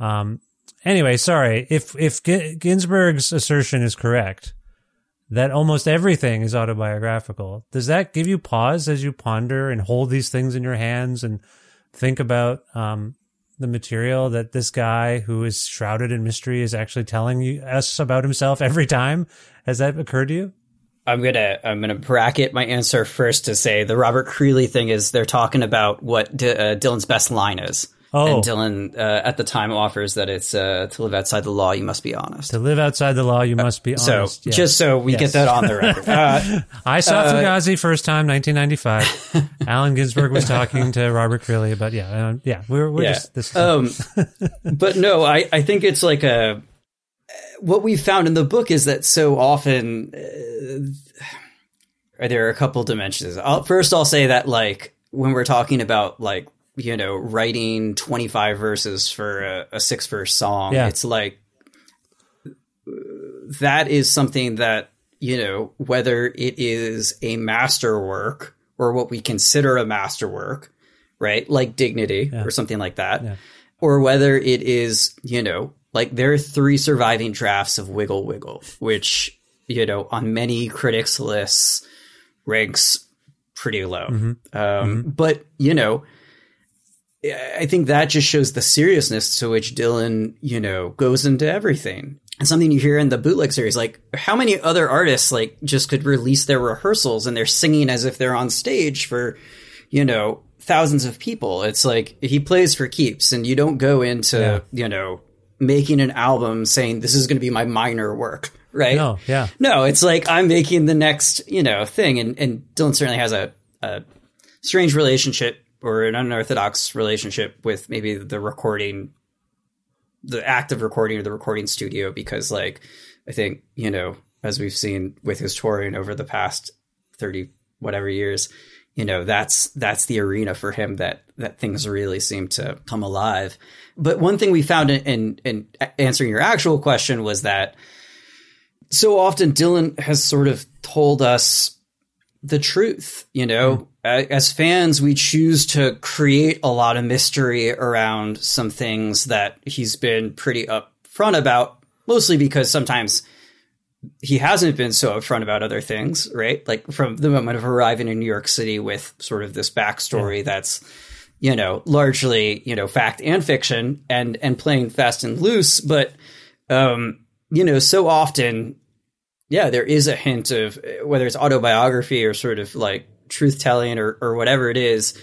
E: Um, anyway, sorry if if G- Ginsberg's assertion is correct that almost everything is autobiographical. Does that give you pause as you ponder and hold these things in your hands and think about um, the material that this guy who is shrouded in mystery is actually telling you, us about himself every time? Has that occurred to you?
G: I'm gonna I'm gonna bracket my answer first to say the Robert Creeley thing is they're talking about what D- uh, Dylan's best line is.
E: Oh.
G: And Dylan uh, at the time offers that it's uh, to live outside the law, you must be honest.
E: To live outside the law, you must be
G: so
E: honest. Yeah.
G: just so we
E: Yes.
G: get that on the record. [LAUGHS] Uh,
E: I saw Fugazi first time, 1995. [LAUGHS] Allen Ginsberg was talking to Robert Creeley about yeah, uh, yeah. We're we're
G: yeah.
E: just this.
G: um, [LAUGHS] but no, I, I think it's like a what we found in the book is that so often uh, there are a couple dimensions. I'll, first, I'll say that like when we're talking about like you know writing twenty five verses for a, a six verse song,
E: Yeah.
G: it's like that is something that you know whether it is a masterwork or what we consider a masterwork right? Like dignity or something like that.
E: Yeah.
G: or whether it is you know like there are three surviving drafts of wiggle wiggle which you know on many critics lists ranks pretty low. Um, but you know I think that just shows the seriousness to which Dylan, you know, goes into everything. And something you hear in the bootleg series, like how many other artists like just could release their rehearsals and they're singing as if they're on stage for, you know, thousands of people. It's like he plays for keeps and you don't go into,
E: Yeah.
G: you know, making an album saying this is going to be my minor work, right?
E: no, yeah,
G: No, it's like I'm making the next, you know, thing. And, and Dylan certainly has a, a strange relationship or an unorthodox relationship with maybe the recording, the act of recording or the recording studio, because like, I think, you know, as we've seen with his touring over the past 30 whatever years, you know, that's, that's the arena for him that, that things really seem to come alive. But one thing we found in, in, in answering your actual question was that so often Dylan has sort of told us the truth, you know. A- As fans, we choose to create a lot of mystery around some things that he's been pretty upfront about, mostly because sometimes he hasn't been so upfront about other things, right? Like from the moment of arriving in New York City with sort of this backstory that's, you know, largely, you know, fact and fiction and and playing fast and loose, but um, you know, so often yeah, there is a hint of whether it's autobiography or sort of like truth telling or, or whatever it is,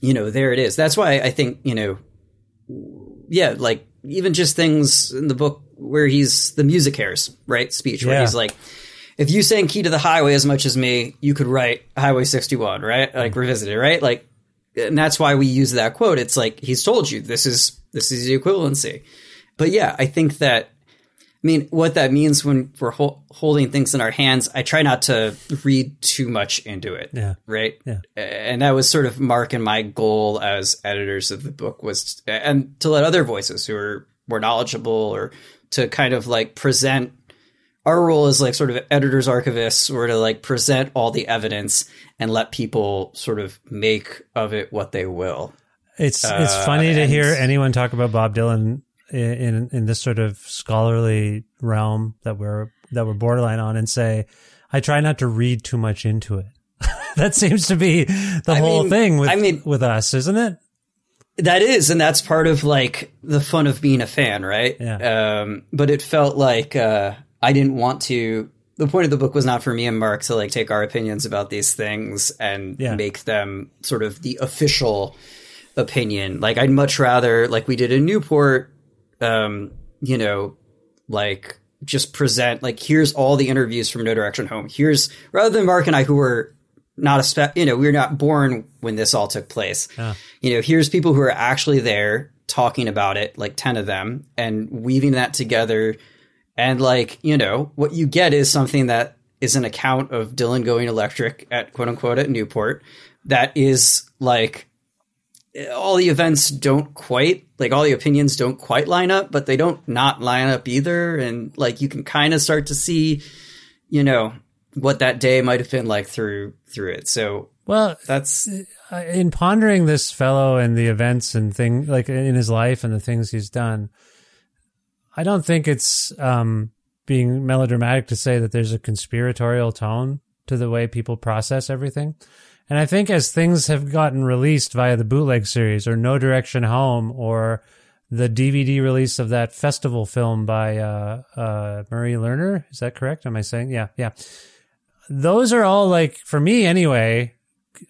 G: you know, there it is. That's why I think, you know, yeah, like even just things in the book where he's the MusiCares, right? Speech, where
E: Yeah.
G: he's like, if you sang Key to the Highway as much as me, you could write Highway 61, right? Mm-hmm. Like revisited, right? Like, and that's why we use that quote. It's like, he's told you this is, this is the equivalency. But yeah, I think that I mean, what that means when we're hol- holding things in our hands, I try not to read too much into it.
E: Yeah.
G: Right.
E: Yeah.
G: And that was sort of Mark and my goal as editors of the book was, and to let other voices who are more knowledgeable or to kind of like present our role as like sort of editors archivists or to like present all the evidence and let people sort of make of it what they will.
E: It's it's uh, funny to hear anyone talk about Bob Dylan in, in this sort of scholarly realm that we're that we're borderline on and say, I try not to read too much into it. [LAUGHS] that seems to be the
G: I
E: whole
G: mean-
E: thing with
G: I mean-
E: with us, isn't it?
G: That is, and that's part of like the fun of being a fan, right?
E: Yeah.
G: Um, but it felt like uh, I didn't want to. The point of the book was not for me and Mark to like take our opinions about these things and
E: Yeah.
G: make them sort of the official opinion. Like I'd much rather, like we did in Newport, um, you know, like just present like here's all the interviews from No Direction Home. Here's rather than Mark and I who were not a spe- you know we're not born when this all took place. You know, here's people who are actually there talking about it, like ten of them, and weaving that together. And like you know, what you get is something that is an account of Dylan going electric at quote unquote at Newport. That is like all the events don't quite like all the opinions don't quite line up, but they don't not line up either. And like you can kind of start to see, you know, what that day might have been like through through it. So
E: Well,
G: that's
E: uh, in pondering this fellow and the events and thing like in his life and the things he's done, I don't think it's um, being melodramatic to say that there's a conspiratorial tone to the way people process everything. And I think as things have gotten released via the bootleg series or No Direction Home or the DVD release of that festival film by uh, uh, Murray Lerner, is that correct? Am I saying? Yeah, yeah. Those are all like, for me anyway,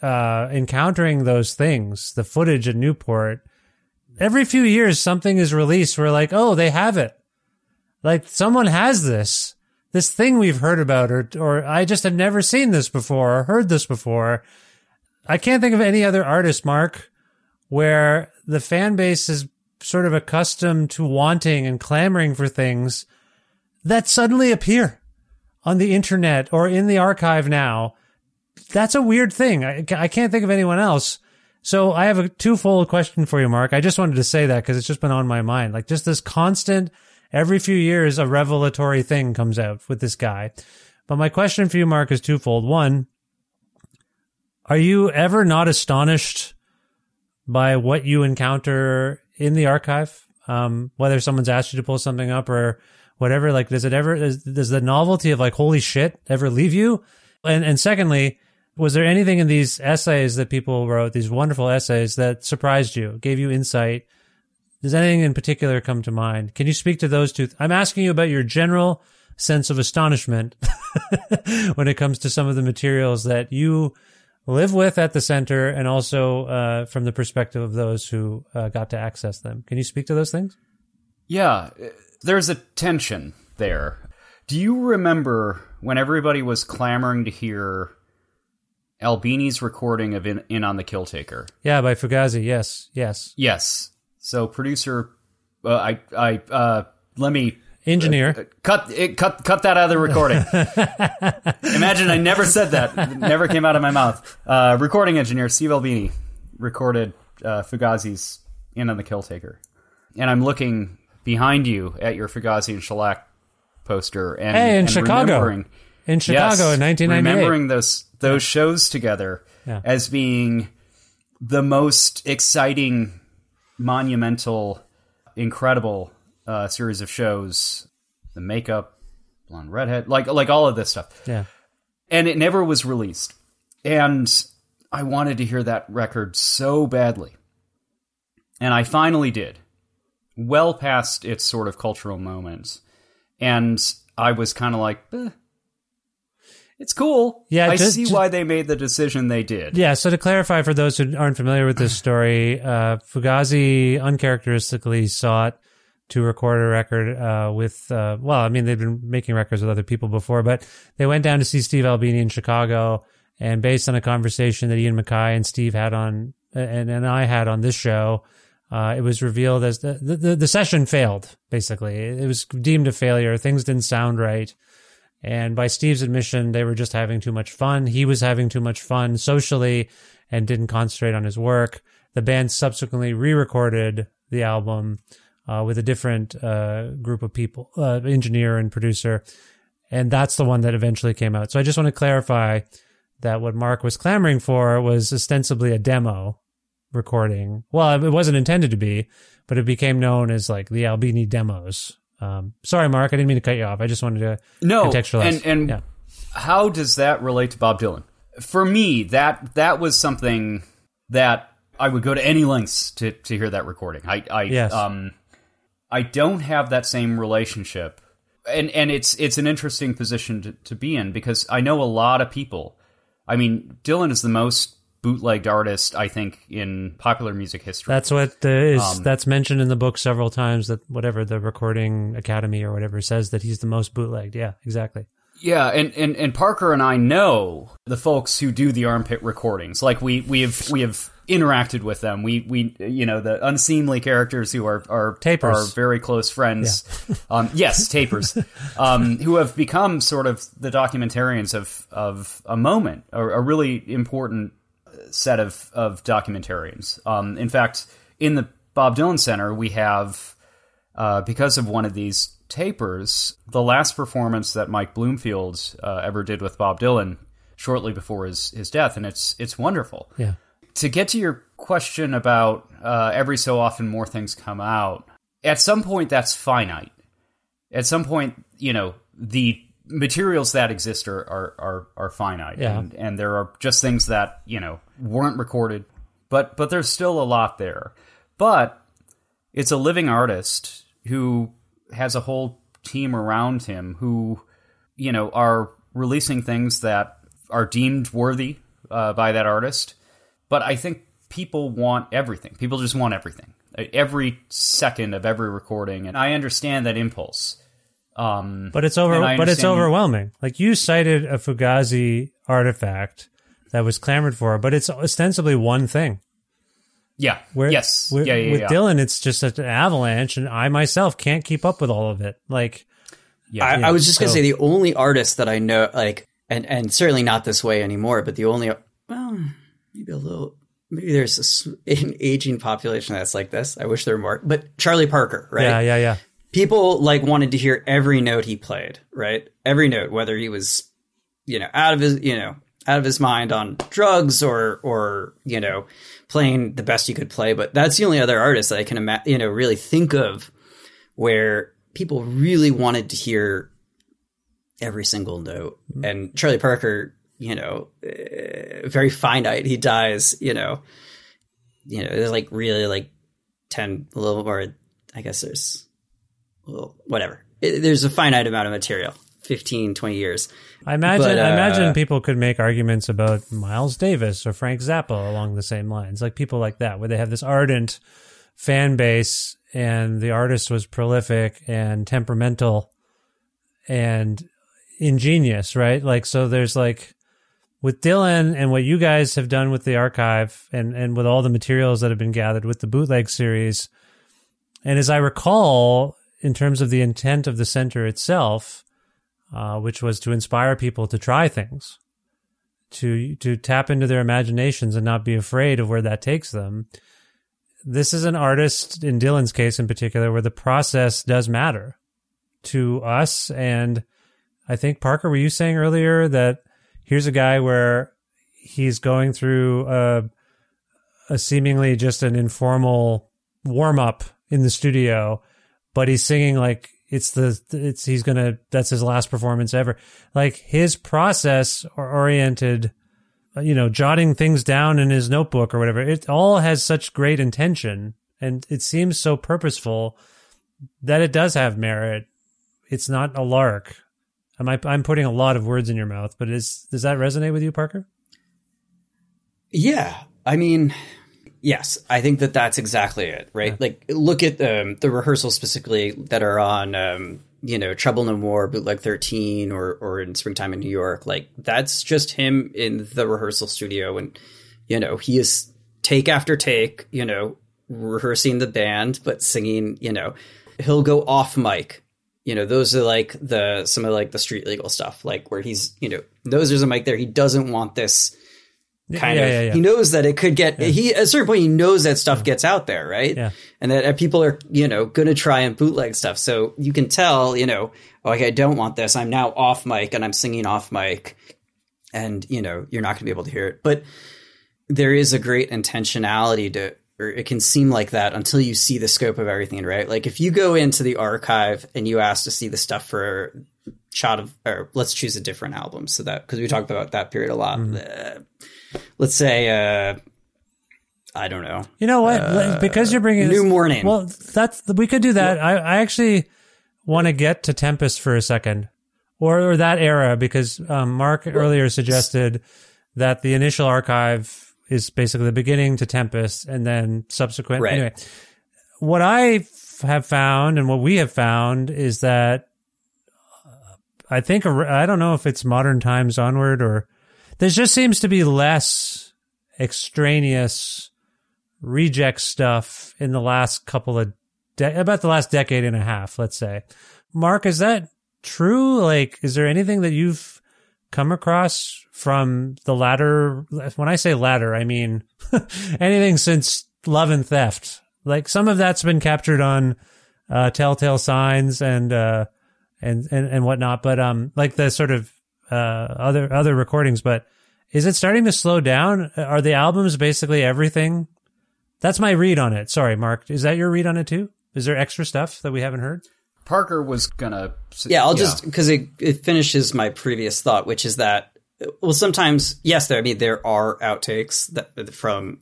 E: uh, encountering those things, the footage at Newport, every few years something is released. We're like, oh, they have it. Like someone has this, this thing we've heard about, or or I just have never seen this before or heard this before. I can't think of any other artist, Mark, where the fan base is sort of accustomed to wanting and clamoring for things that suddenly appear on the internet or in the archive now that's a weird thing. I, I can't think of anyone else. So I have a twofold question for you, Mark. I just wanted to say that because it's just been on my mind. Like just this constant, every few years, a revelatory thing comes out with this guy. But my question for you, Mark, is twofold. One, are you ever not astonished by what you encounter in the archive? Um, whether someone's asked you to pull something up or whatever, like, does it ever, does, does the novelty of like, holy shit ever leave you? And, and secondly, was there anything in these essays that people wrote, these wonderful essays that surprised you, gave you insight? Does anything in particular come to mind? Can you speak to those two? I'm asking you about your general sense of astonishment [LAUGHS] when it comes to some of the materials that you live with at the center and also uh, from the perspective of those who uh, got to access them. Can you speak to those things?
F: Yeah, there's a tension there. Do you remember when everybody was clamoring to hear Albini's recording of In, In on the Kill Taker?
E: Yeah, by Fugazi. Yes, yes.
F: Yes. So producer, uh, I, I, uh, let me
E: Engineer.
F: uh, cut it, cut, cut that out of the recording. [LAUGHS] Imagine I never said that. It never came out of my mouth. Uh, recording engineer Steve Albini recorded uh, Fugazi's In on the Kill Taker, and I'm looking behind you at your Fugazi and Shellac poster. And,
E: Hey, in
F: and
E: Chicago. In Chicago
F: Yes,
E: in 1998.
F: Remembering those those shows together
E: Yeah.
F: as being the most exciting, monumental, incredible uh, series of shows. The makeup, blonde redhead, like like all of this stuff,
E: Yeah.
F: and it never was released. And I wanted to hear that record so badly, and I finally did. Well past its sort of cultural moments, and I was kind of like, eh, it's cool.
E: Yeah,
F: I
E: just-
F: see
E: just-
F: why they made the decision they did.
E: Yeah, so to clarify for those who aren't familiar with this [CLEARS THROAT] story, uh, Fugazi uncharacteristically sought to record a record uh, with, uh, well, I mean, they've been making records with other people before, but they went down to see Steve Albini in Chicago, and based on a conversation that Ian MacKaye and Steve had on, and, and I had on this show, uh, it was revealed as the, the, the session failed, basically. It was deemed a failure. Things didn't sound right. And by Steve's admission, they were just having too much fun. He was having too much fun socially and didn't concentrate on his work. The band subsequently re-recorded the album uh, with a different uh, group of people, uh, engineer and producer, and that's the one that eventually came out. So I just want to clarify that what Mark was clamoring for was ostensibly a demo recording. Well, it wasn't intended to be, but it became known as like the Albini demos. Um, sorry, Mark, I didn't mean to cut you off. I just wanted to
F: no
E: contextualize.
F: and and
E: yeah.
F: how does that relate to Bob Dylan? For me, that that was something that I would go to any lengths to to hear that recording. I I
E: Yes.
F: um I don't have that same relationship. And and it's it's an interesting position to, to be in because I know a lot of people. I mean, Dylan is the most bootlegged artist I think in popular music history.
E: That's what uh, is
F: Um,
E: that's mentioned in the book several times. That whatever the Recording Academy or whatever says that he's the most bootlegged. Yeah, exactly.
F: Yeah, and, and, and Parker and I know the folks who do the armpit recordings. Like we we have we have interacted with them. We we you know the unseemly characters who are are
E: Tapers.
F: are very close friends. Um, yes, [LAUGHS] tapers, um, who have become sort of the documentarians of of a moment, a, a really important set of of documentarians. Um, in fact, in the Bob Dylan Center, we have uh, because of one of these tapers, the last performance that Mike Bloomfield uh, ever did with Bob Dylan shortly before his his death, and it's it's wonderful.
E: Yeah.
F: To get to your question about uh, every so often more things come out, at some point that's finite. At some point, you know, the materials that exist are are are, are finite,
E: Yeah.
F: and, and there are just things that you know weren't recorded, but but there's still a lot there. But it's a living artist who has a whole team around him who, you know, are releasing things that are deemed worthy uh, by that artist. But I think people want everything. People just want everything. Every second of every recording, and I understand that impulse. Um,
E: But it's over. But it's
F: understand-
E: overwhelming. Like you cited a Fugazi artifact that was clamored for, but it's ostensibly one thing.
F: Yeah.
E: Where,
F: yes.
E: with,
F: yeah. Yeah.
E: with
F: yeah.
E: Dylan, it's just such an avalanche, and I myself can't keep up with all of it. Like,
F: yeah.
G: I,
E: Yeah,
G: I was just gonna say the only artist that I know, like, and and certainly not this way anymore, but the only, well, maybe a little, maybe there's a an aging population that's like this. I wish there were more, but Charlie Parker, right?
E: yeah, yeah, yeah.
G: People like wanted to hear every note he played, right? Every note, whether he was, you know, out of his, you know, out of his mind on drugs or or you know, playing the best he could play. But that's the only other artist that I can imagine, you know, really think of where people really wanted to hear every single note. Mm-hmm. And Charlie Parker, you know, uh, very finite. He dies, you know, you know, there's like really like 10, a little more, I guess there's, well, whatever. It, there's a finite amount of material, 15, 20 years.
E: I imagine.
G: But,
E: I
G: uh,
E: imagine people could make arguments about Miles Davis or Frank Zappa along the same lines, like people like that, where they have this ardent fan base, and the artist was prolific and temperamental and ingenious, right? Like, so there's like with Dylan and what you guys have done with the archive and and with all the materials that have been gathered with the bootleg series. And as I recall, in terms of the intent of the center itself, uh, which was to inspire people to try things, to to tap into their imaginations and not be afraid of where that takes them. This is an artist, in Dylan's case in particular, where the process does matter to us. And I think Parker, were you saying earlier that here's a guy where he's going through a, a seemingly just an informal warm up in the studio, but he's singing like it's the it's he's gonna that's his last performance ever. Like his process oriented, you know, jotting things down in his notebook or whatever. It all has such great intention, and it seems so purposeful that it does have merit. It's not a lark. Am I, I'm putting a lot of words in your mouth, but is does that resonate with you, Parker?
G: Yeah. I mean, yes, I think that that's exactly it, right? Like, look at um, the rehearsals specifically that are on, um, you know, Trouble No More, Bootleg 13, or, or in Springtime in New York. Like, that's just him in the rehearsal studio. And, you know, he is take after take, you know, rehearsing the band, but singing, you know, he'll go off mic. You know, those are like the, some of like the street legal stuff, like where he's, you know, those there's a mic there. He doesn't want this kind
E: yeah,
G: of
E: yeah, yeah.
G: he knows that it could get he at a certain point he knows that stuff gets out there right?
E: Yeah.
G: and that people are you know gonna try and bootleg stuff. So you can tell you know okay i don't want this. I'm now off mic and i'm singing off mic. And you know you're not gonna be able to hear it. But there is a great intentionality to or it can seem like that until you see the scope of everything right like if you go into the archive and you ask to see the stuff for shot of or let's choose a different album so that because we talked about that period a lot Uh, let's say uh i don't know
E: You know what? because you're bringing
G: New
E: this-
G: Morning.
E: Well, that's we could do that. I, I actually want to get to Tempest for a second, or, or that era, because um, Mark earlier suggested that the initial archive is basically the beginning to Tempest, and then subsequent.
G: Right.
E: Anyway, what I f- have found and what we have found is that uh, I think I don't know if it's modern times onward or there just seems to be less extraneous reject stuff in the last couple of de- about the last decade and a half, let's say. Mark, is that true? Like, is there anything that you've come across from the latter? When I say latter, I mean [LAUGHS] anything since Love and Theft. Like some of that's been captured on uh, Telltale Signs and uh, and and and whatnot, but um, like the sort of uh, other other recordings. But is it starting to slow down? Are the albums basically everything? That's my read on it. Sorry, Mark. Is that your read on it too? Is there extra stuff that we haven't heard?
F: Parker was gonna.
G: Yeah, I'll yeah. just because it, it finishes my previous thought, which is that well, sometimes yes, there. I mean, there are outtakes that from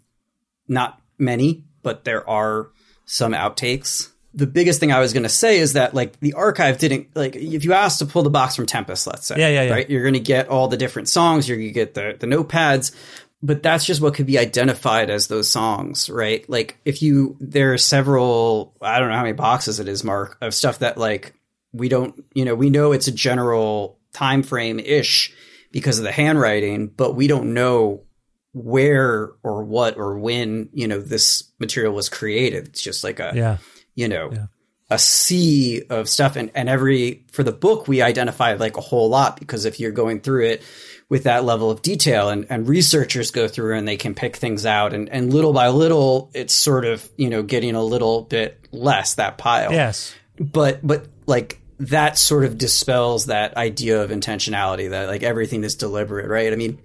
G: not many, but there are some outtakes. The biggest thing I was going to say is that like the archive didn't like if you asked to pull the box from Tempest, let's say,
E: yeah, yeah, yeah.
G: right, you're going to get all the different songs, you're going to get the the notepads, but that's just what could be identified as those songs, right? Like if you there are several I don't know how many boxes it is, Mark, of stuff that like we don't, you know, we know it's a general time frame ish because of the handwriting, but we don't know where or what or when, you know, this material was created. It's just like a
E: yeah.
G: you know, yeah. a sea of stuff and and every for the book we identify like a whole lot because if you're going through it with that level of detail and, and researchers go through and they can pick things out and, and little by little it's sort of you know getting a little bit less that pile
E: yes
G: but but like that sort of dispels that idea of intentionality that like everything is deliberate right i mean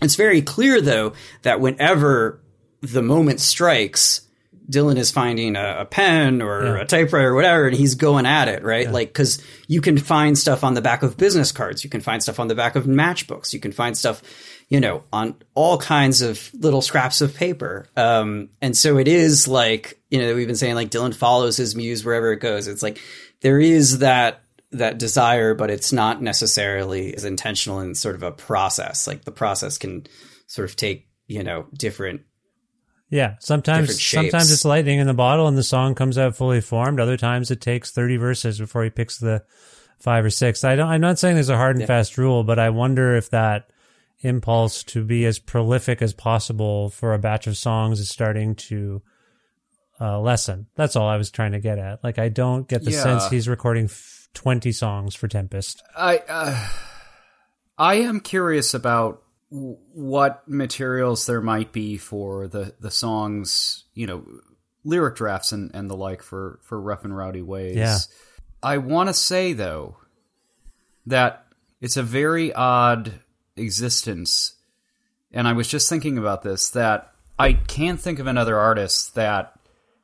G: it's very clear though that whenever the moment strikes Dylan is finding a, a pen or yeah. a typewriter or whatever, and he's going at it, right? Yeah. Like, because you can find stuff on the back of business cards, you can find stuff on the back of matchbooks, you can find stuff, you know, on all kinds of little scraps of paper. Um, and so it is like, you know, we've been saying like Dylan follows his muse wherever it goes. It's like there is that that desire, but it's not necessarily as intentional in sort of a process. Like the process can sort of take, you know, different
E: yeah, sometimes sometimes it's lightning in the bottle and the song comes out fully formed. Other times it takes 30 verses before he picks the five or six. I don't I'm not saying there's a hard and yeah. fast rule, but I wonder if that impulse to be as prolific as possible for a batch of songs is starting to uh, lessen. That's all I was trying to get at. Like I don't get the yeah. sense he's recording f- 20 songs for Tempest.
F: I uh, I am curious about what materials there might be for the the songs, you know, lyric drafts and, and the like for for rough and rowdy ways.
E: Yeah.
F: I want to say though that it's a very odd existence, and I was just thinking about this that I can't think of another artist that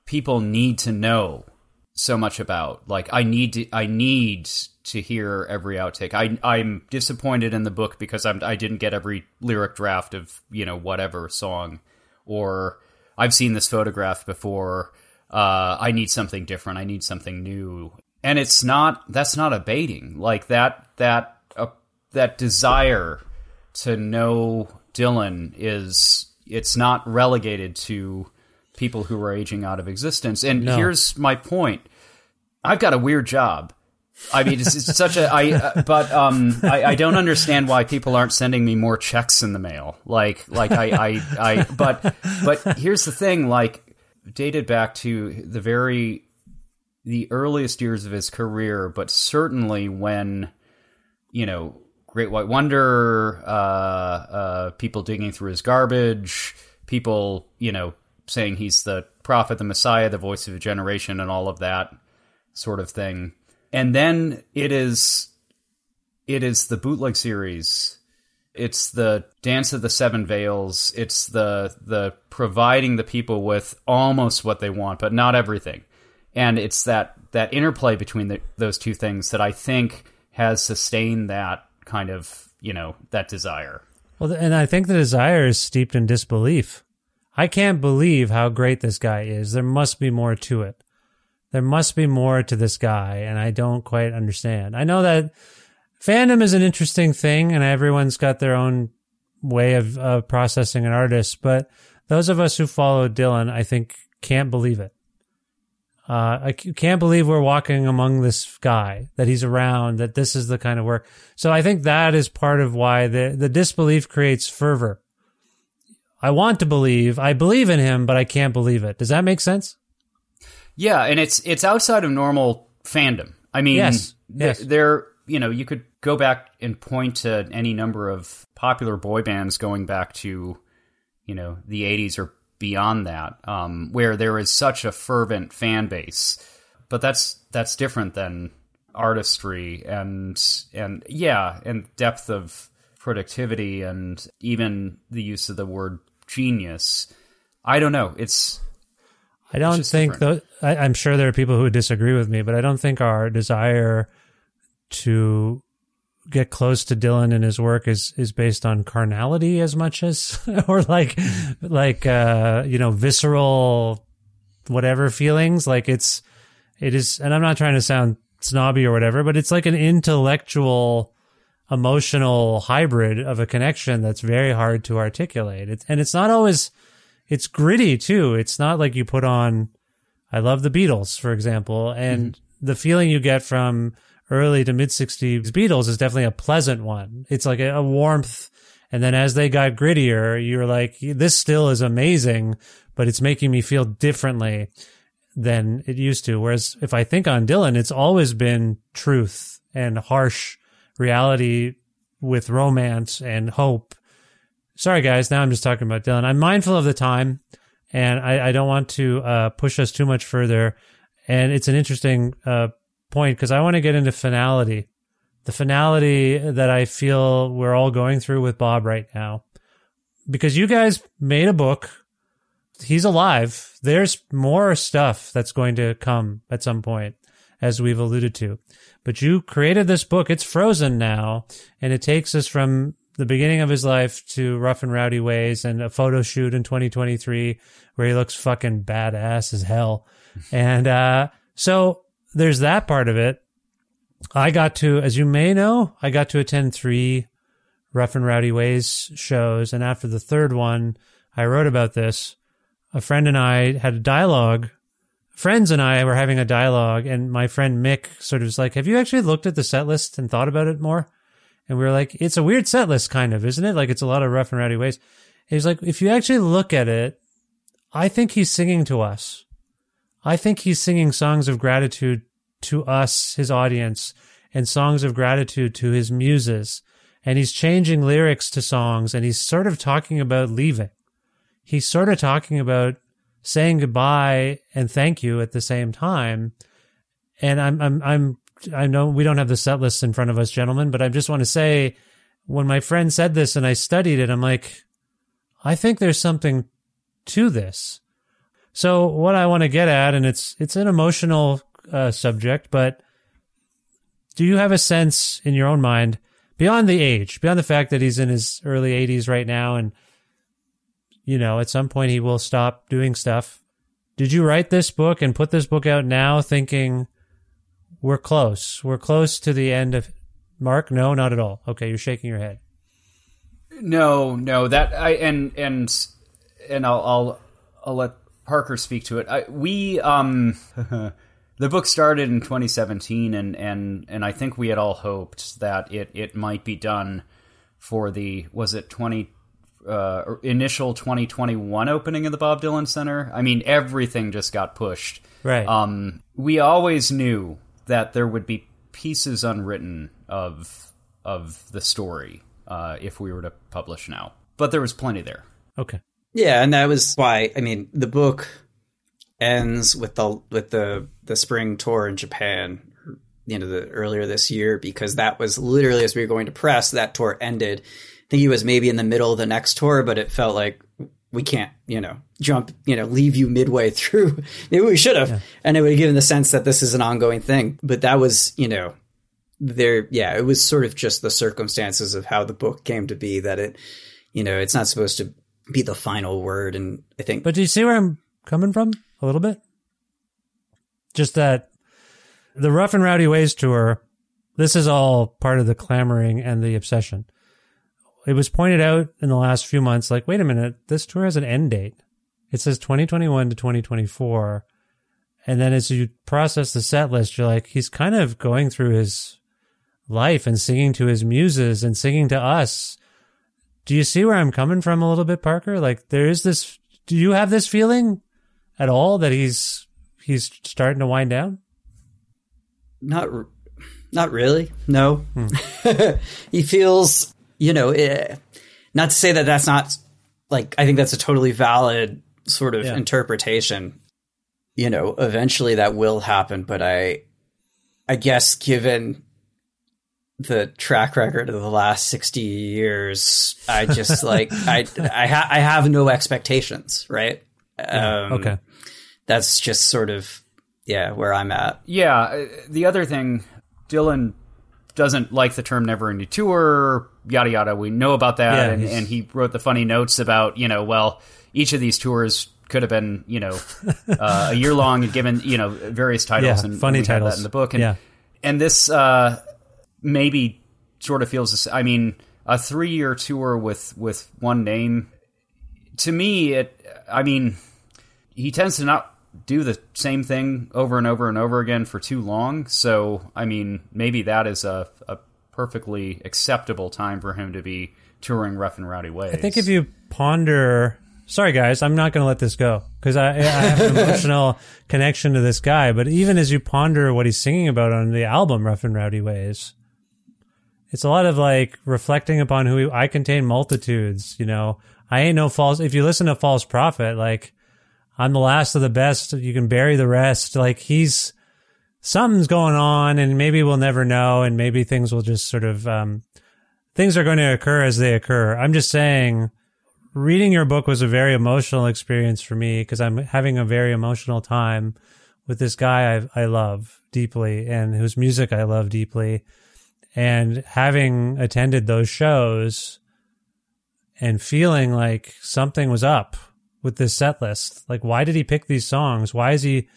F: people need to know so much about. Like I need to, I need to hear every outtake. I I'm disappointed in the book because I'm I didn't get every lyric draft of you know whatever song, or I've seen this photograph before. Uh, I need something different. I need something new, and it's not that's not abating. Like that that uh, that desire to know Dylan is it's not relegated to people who are aging out of existence. And no. here's my point. I've got a weird job. I mean, it's, it's such a I, uh, but um, I, I don't understand why people aren't sending me more checks in the mail. Like, like I, I, I, but, but here's the thing. Like, dated back to the very, the earliest years of his career, but certainly when, you know, Great White Wonder, uh, uh, people digging through his garbage, people, you know, saying he's the prophet, the Messiah, the voice of a generation, and all of that sort of thing. And then it is it is the bootleg series. It's the dance of the seven veils. It's the the providing the people with almost what they want but not everything. And it's that that interplay between the, those two things that i think has sustained that kind of you know that desire.
E: Well and i think the desire is steeped in disbelief i can't believe how great this guy is there must be more to it there must be more to this guy, and I don't quite understand. I know that fandom is an interesting thing, and everyone's got their own way of uh, processing an artist, but those of us who follow Dylan, I think, can't believe it. Uh, I can't believe we're walking among this guy, that he's around, that this is the kind of work. So I think that is part of why the, the disbelief creates fervor. I want to believe, I believe in him, but I can't believe it. Does that make sense?
F: Yeah, and it's it's outside of normal fandom. I mean,
E: Yes, yes.
F: there you know you could go back and point to any number of popular boy bands going back to you know the 80s or beyond that um, where there is such a fervent fan base but that's that's different than artistry and and yeah and depth of productivity and even the use of the word genius. I don't know. It's
E: I don't
F: just
E: think though. I, I'm sure there are people who would disagree with me, but I don't think our desire to get close to Dylan and his work is is based on carnality as much as [LAUGHS] or like like uh you know visceral whatever feelings. Like it's it is and I'm not trying to sound snobby or whatever but it's like an intellectual emotional hybrid of a connection that's very hard to articulate it's, and it's not always it's gritty too. It's not like you put on I love the Beatles, for example, and mm-hmm. the feeling you get from early to mid 60s Beatles is definitely a pleasant one. It's like a, a warmth and then as they got grittier, you're like this still is amazing, but it's making me feel differently than it used to. Whereas if I think on Dylan, it's always been truth and harsh reality with romance and hope. Sorry guys now i'm just talking about dylan. I'm mindful of the time and i, I don't want to uh, push us too much further. And it's an interesting uh, point because i want to get into finality. The finality that i feel we're all going through with bob right now. Because you guys made a book. He's alive. There's more stuff that's going to come at some point as we've alluded to but you created this book it's frozen now and it takes us from the beginning of his life to rough and rowdy ways and a photo shoot in 2023 where he looks fucking badass as hell. and, uh, so there's that part of it. I got to, as you may know, I got to attend three rough and rowdy ways shows. And after the third one, I wrote about this. A friend and I had a dialogue. Friends and I were having a dialogue and my friend Mick sort of was like, have you actually looked at the set list and thought about it more? And we were like, it's a weird set list, kind of, isn't it? Like it's a lot of rough and rowdy ways. He's like, if you actually look at it, I think he's singing to us. I think he's singing songs of gratitude to us, his audience, and songs of gratitude to his muses. And he's changing lyrics to songs and he's sort of talking about leaving. He's sort of talking about saying goodbye and thank you at the same time. And I'm, I'm, I'm I know we don't have the set lists in front of us, gentlemen, but I just want to say when my friend said this and I studied it, I'm like, I think there's something to this. So what I want to get at, and it's it's an emotional uh, subject, but do you have a sense in your own mind beyond the age, beyond the fact that he's in his early 80s right now, and you know at some point he will stop doing stuff? Did you write this book and put this book out now, thinking? We're close. We're close to the end of Mark. No, not at all. Okay, you're shaking your head.
F: No, no, that I and and and I'll I'll, I'll let Parker speak to it. I, we um [LAUGHS] the book started in 2017 and and and I think we had all hoped that it it might be done for the was it 20 uh, initial 2021 opening of the Bob Dylan Center. I mean everything just got pushed.
E: Right.
F: Um we always knew that there would be pieces unwritten of of the story uh, if we were to publish now. But there was plenty there.
E: Okay.
G: Yeah, and that was why I mean the book ends with the with the the spring tour in Japan, you know, the earlier this year because that was literally as we were going to press that tour ended. I think he was maybe in the middle of the next tour, but it felt like we can't, you know, jump, you know, leave you midway [LAUGHS] through. Maybe we should have, and it would have given the sense that this is an ongoing thing. But that was, you know, there, yeah, it was sort of just the circumstances of how the book came to be that it, you know, it's not supposed to be the final word. And I think,
E: But do you see where I'm coming from a little bit? Just that the Rough and Rowdy Ways tour, this is all part of the clamoring and the obsession. It was pointed out in the last few months, like, wait a minute, this tour has an end date. It says 2021 to 2024. And then as you process the set list, you're like, he's kind of going through his life and singing to his muses and singing to us. Do you see where I'm coming from a little bit, Parker? Like there is this, do you have this feeling at all that he's, he's starting to wind down?
G: Not, not really. No. Hmm. [LAUGHS] he feels, you know, eh, not to say that that's not like, I think that's a totally valid sort of
E: Yeah.
G: interpretation. You know, eventually that will happen, but I, I guess given the track record of the last 60 years, I just like, [LAUGHS] I, I, ha- I have no expectations, right? Um,
E: okay.
G: That's just sort of, yeah, where I'm at.
F: Yeah, uh, the other thing, Dylan doesn't like the term never ending tour, yada yada. We know about that,
E: Yeah,
F: and, and he wrote the funny notes about you know, well, each of these tours could have been you know [LAUGHS] uh, a year long and given you know various titles
E: Yeah,
F: and
E: funny titles.
F: that in the book, and
E: Yeah.
F: and this uh, maybe sort of feels. I mean, a three year tour with with one name. To me, it. I mean, he tends to not do the same thing over and over and over again for too long. So, I mean, maybe that is a, a perfectly acceptable time for him to be touring rough and rowdy ways.
E: I think if you ponder, sorry guys, I'm not going to let this go because I, I have an [LAUGHS] emotional connection to this guy. But even as you ponder what he's singing about on the album "Rough and Rowdy Ways," it's a lot of like reflecting upon who he, I contain multitudes. You know, I ain't no false. If you listen to False Prophet, like I'm the last of the best. You can bury the rest. Like he's something's going on, and maybe we'll never know, and maybe things will just sort of um, things are going to occur as they occur. I'm just saying, reading your book was a very emotional experience for me because I'm having a very emotional time with this guy I, I love deeply and whose music I love deeply. And having attended those shows and feeling like something was up with this set list. Like, why did he pick these songs? Why is he,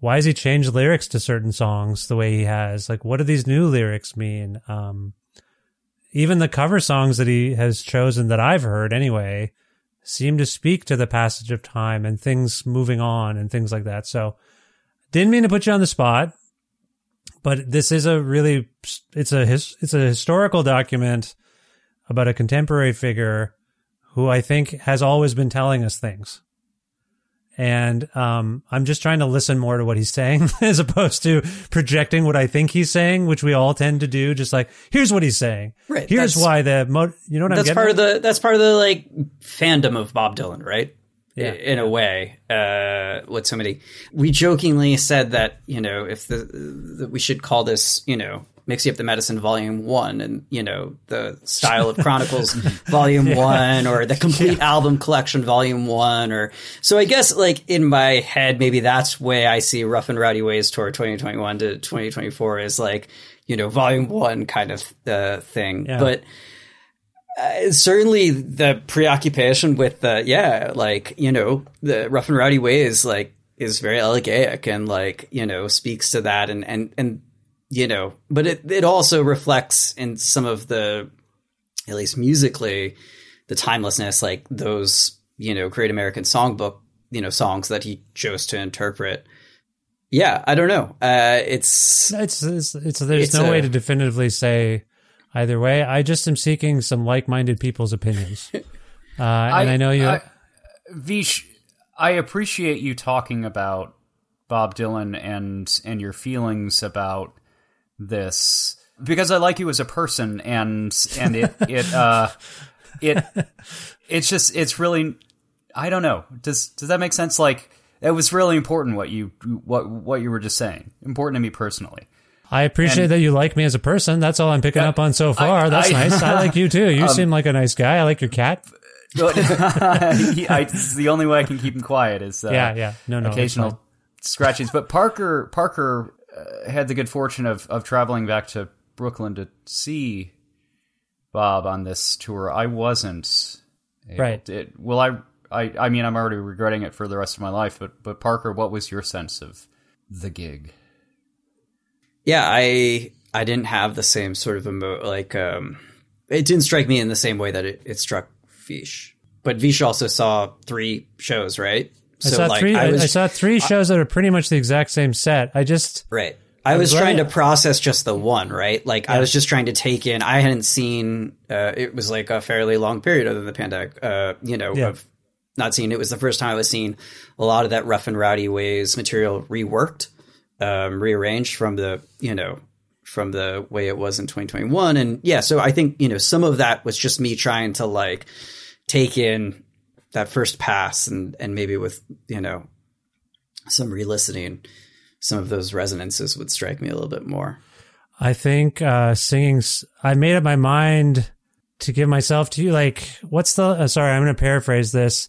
E: why has he changed lyrics to certain songs the way he has? Like, what do these new lyrics mean? Um, even the cover songs that he has chosen that I've heard anyway seem to speak to the passage of time and things moving on and things like that. So didn't mean to put you on the spot, but this is a really it's a his, it's a historical document about a contemporary figure who I think has always been telling us things. And um, I'm just trying to listen more to what he's saying [LAUGHS] as opposed to projecting what I think he's saying, which we all tend to do. Just like, here's what he's saying.
G: Right,
E: Here's why the mo- you know what I'm
G: that's
E: getting.
G: part
E: at?
G: of the that's part of the like fandom of Bob Dylan, right?
E: Yeah.
G: In a way, uh, what somebody we jokingly said that you know if the that we should call this you know mixing up the medicine volume one and you know the style of [LAUGHS] chronicles [LAUGHS] volume one or the complete album collection volume one or so i guess like in my head maybe that's way i see rough and rowdy ways tour 2021 to 2024 is like you know volume one kind of uh, thing.
E: Yeah.
G: but uh, certainly the preoccupation with the yeah like you know the rough and rowdy ways like is very elegiac and like you know speaks to that and and and you know but it it also reflects in some of the at least musically the timelessness like those you know great american songbook you know songs that he chose to interpret yeah i don't know uh it's
E: It's, it's, it's there's
G: It's
E: no
G: a-
E: way to definitively say either way. I just am seeking some like-minded people's opinions. [LAUGHS] Uh, and I, know you.
F: I, Vish, I appreciate you talking about Bob Dylan and and your feelings about this because I like you as a person and and it [LAUGHS] it uh it it's just it's really I don't know does does that make sense like it was really important what you what what you were just saying important to me personally
E: I appreciate
F: and-
E: that you like me as a person. That's all I'm picking up on so far.
F: I-
E: That's
F: I- Um,
E: nice. I like you too. You [LAUGHS] seem like a nice guy. I like your cat. [LAUGHS]
F: He- I, the only way I can keep him quiet is uh,
E: Yeah, yeah. No, no,
F: occasional scratches. But Parker Parker uh, had the good fortune of of traveling back to Brooklyn to see Bob on this tour. I wasn't. able
E: Right.
F: It, well, I, I I mean, I'm already regretting it for the rest of my life. But but Parker, what was your sense of the gig?
G: yeah i i didn't have the same sort of emo- like um it didn't strike me in the same way that it, it struck vish but vish also saw three shows right So
E: I saw
G: like
E: three. I,
G: was
E: I saw three shows that are pretty much the exact same set. I just
G: right. I was trying to process just the one, right? Like I was just trying to take in. I hadn't seen. Uh, it was like a fairly long period other than the pandemic. Uh, you know,
E: Yeah.
G: of not seeing. It was the first time I was seeing a lot of that rough and rowdy ways material reworked, um, rearranged from the you know from the way it was in 2021. And yeah, so I think you know some of that was just me trying to like take in that first pass and and maybe with you know some re-listening some of those resonances would strike me a little bit more
E: I think uh, singing. i made up my mind to give myself to you. Like, what's the? Uh, sorry, I'm going to paraphrase this.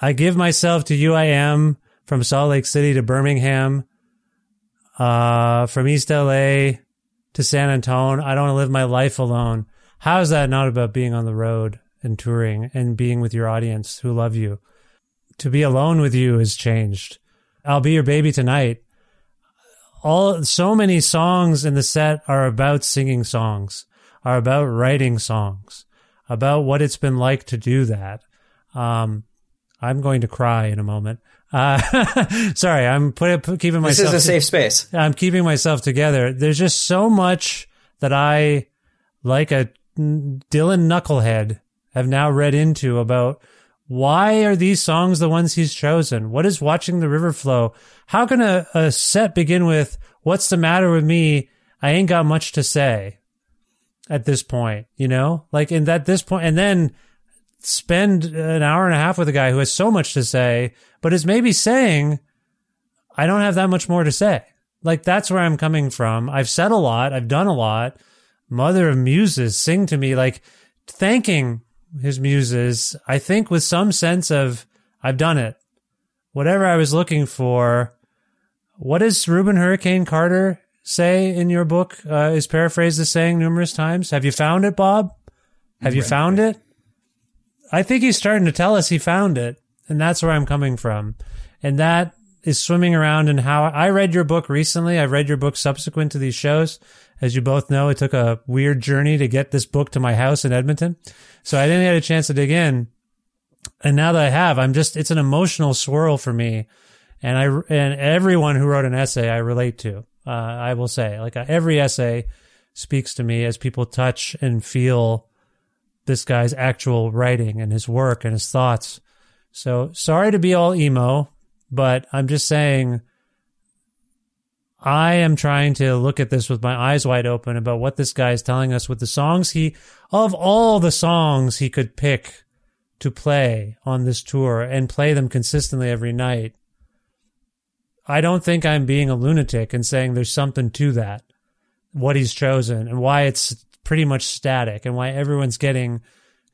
E: I give myself to you. I am from Salt Lake City to Birmingham, uh, from East LA to San Antonio. I don't want to live my life alone. How is that not about being on the road and touring and being with your audience who love you? To be alone with you has changed. I'll be your baby tonight all so many songs in the set are about singing songs, are about writing songs, about what it's been like to do that. Um, I'm going to cry in a moment. Uh, [LAUGHS] sorry, I'm put, put, keeping myself.
G: this is a safe space
E: I'm keeping myself together. There's just so much that I, like a Dylan knucklehead, have now read into about why are these songs the ones he's chosen? What is watching the river flow? How can a, a set begin with what's the matter with me? I ain't got much to say at this point, you know, like in that this point, and then spend an hour and a half with a guy who has so much to say, but is maybe saying, I don't have that much more to say. Like that's where I'm coming from. I've said a lot. I've done a lot. Mother of muses sing to me like thanking his muses. I think with some sense of I've done it. Whatever I was looking for. What does Reuben Hurricane Carter say in your book? Uh, is paraphrased as saying numerous times. Have you found it, Bob? Have you found it? I think he's starting to tell us he found it, and that's where I'm coming from. And that is swimming around in how I read your book recently. I've read your book subsequent to these shows. As you both know, it took a weird journey to get this book to my house in Edmonton. So I didn't get a chance to dig in. And now that I have, I'm just, it's an emotional swirl for me. And I, and everyone who wrote an essay I relate to, uh, I will say, like uh, every essay speaks to me as people touch and feel this guy's actual writing and his work and his thoughts. So sorry to be all emo, but I'm just saying I am trying to look at this with my eyes wide open about what this guy is telling us with the songs he, of all the songs he could pick to play on this tour and play them consistently every night. I don't think I'm being a lunatic and saying there's something to that, what he's chosen and why it's pretty much static and why everyone's getting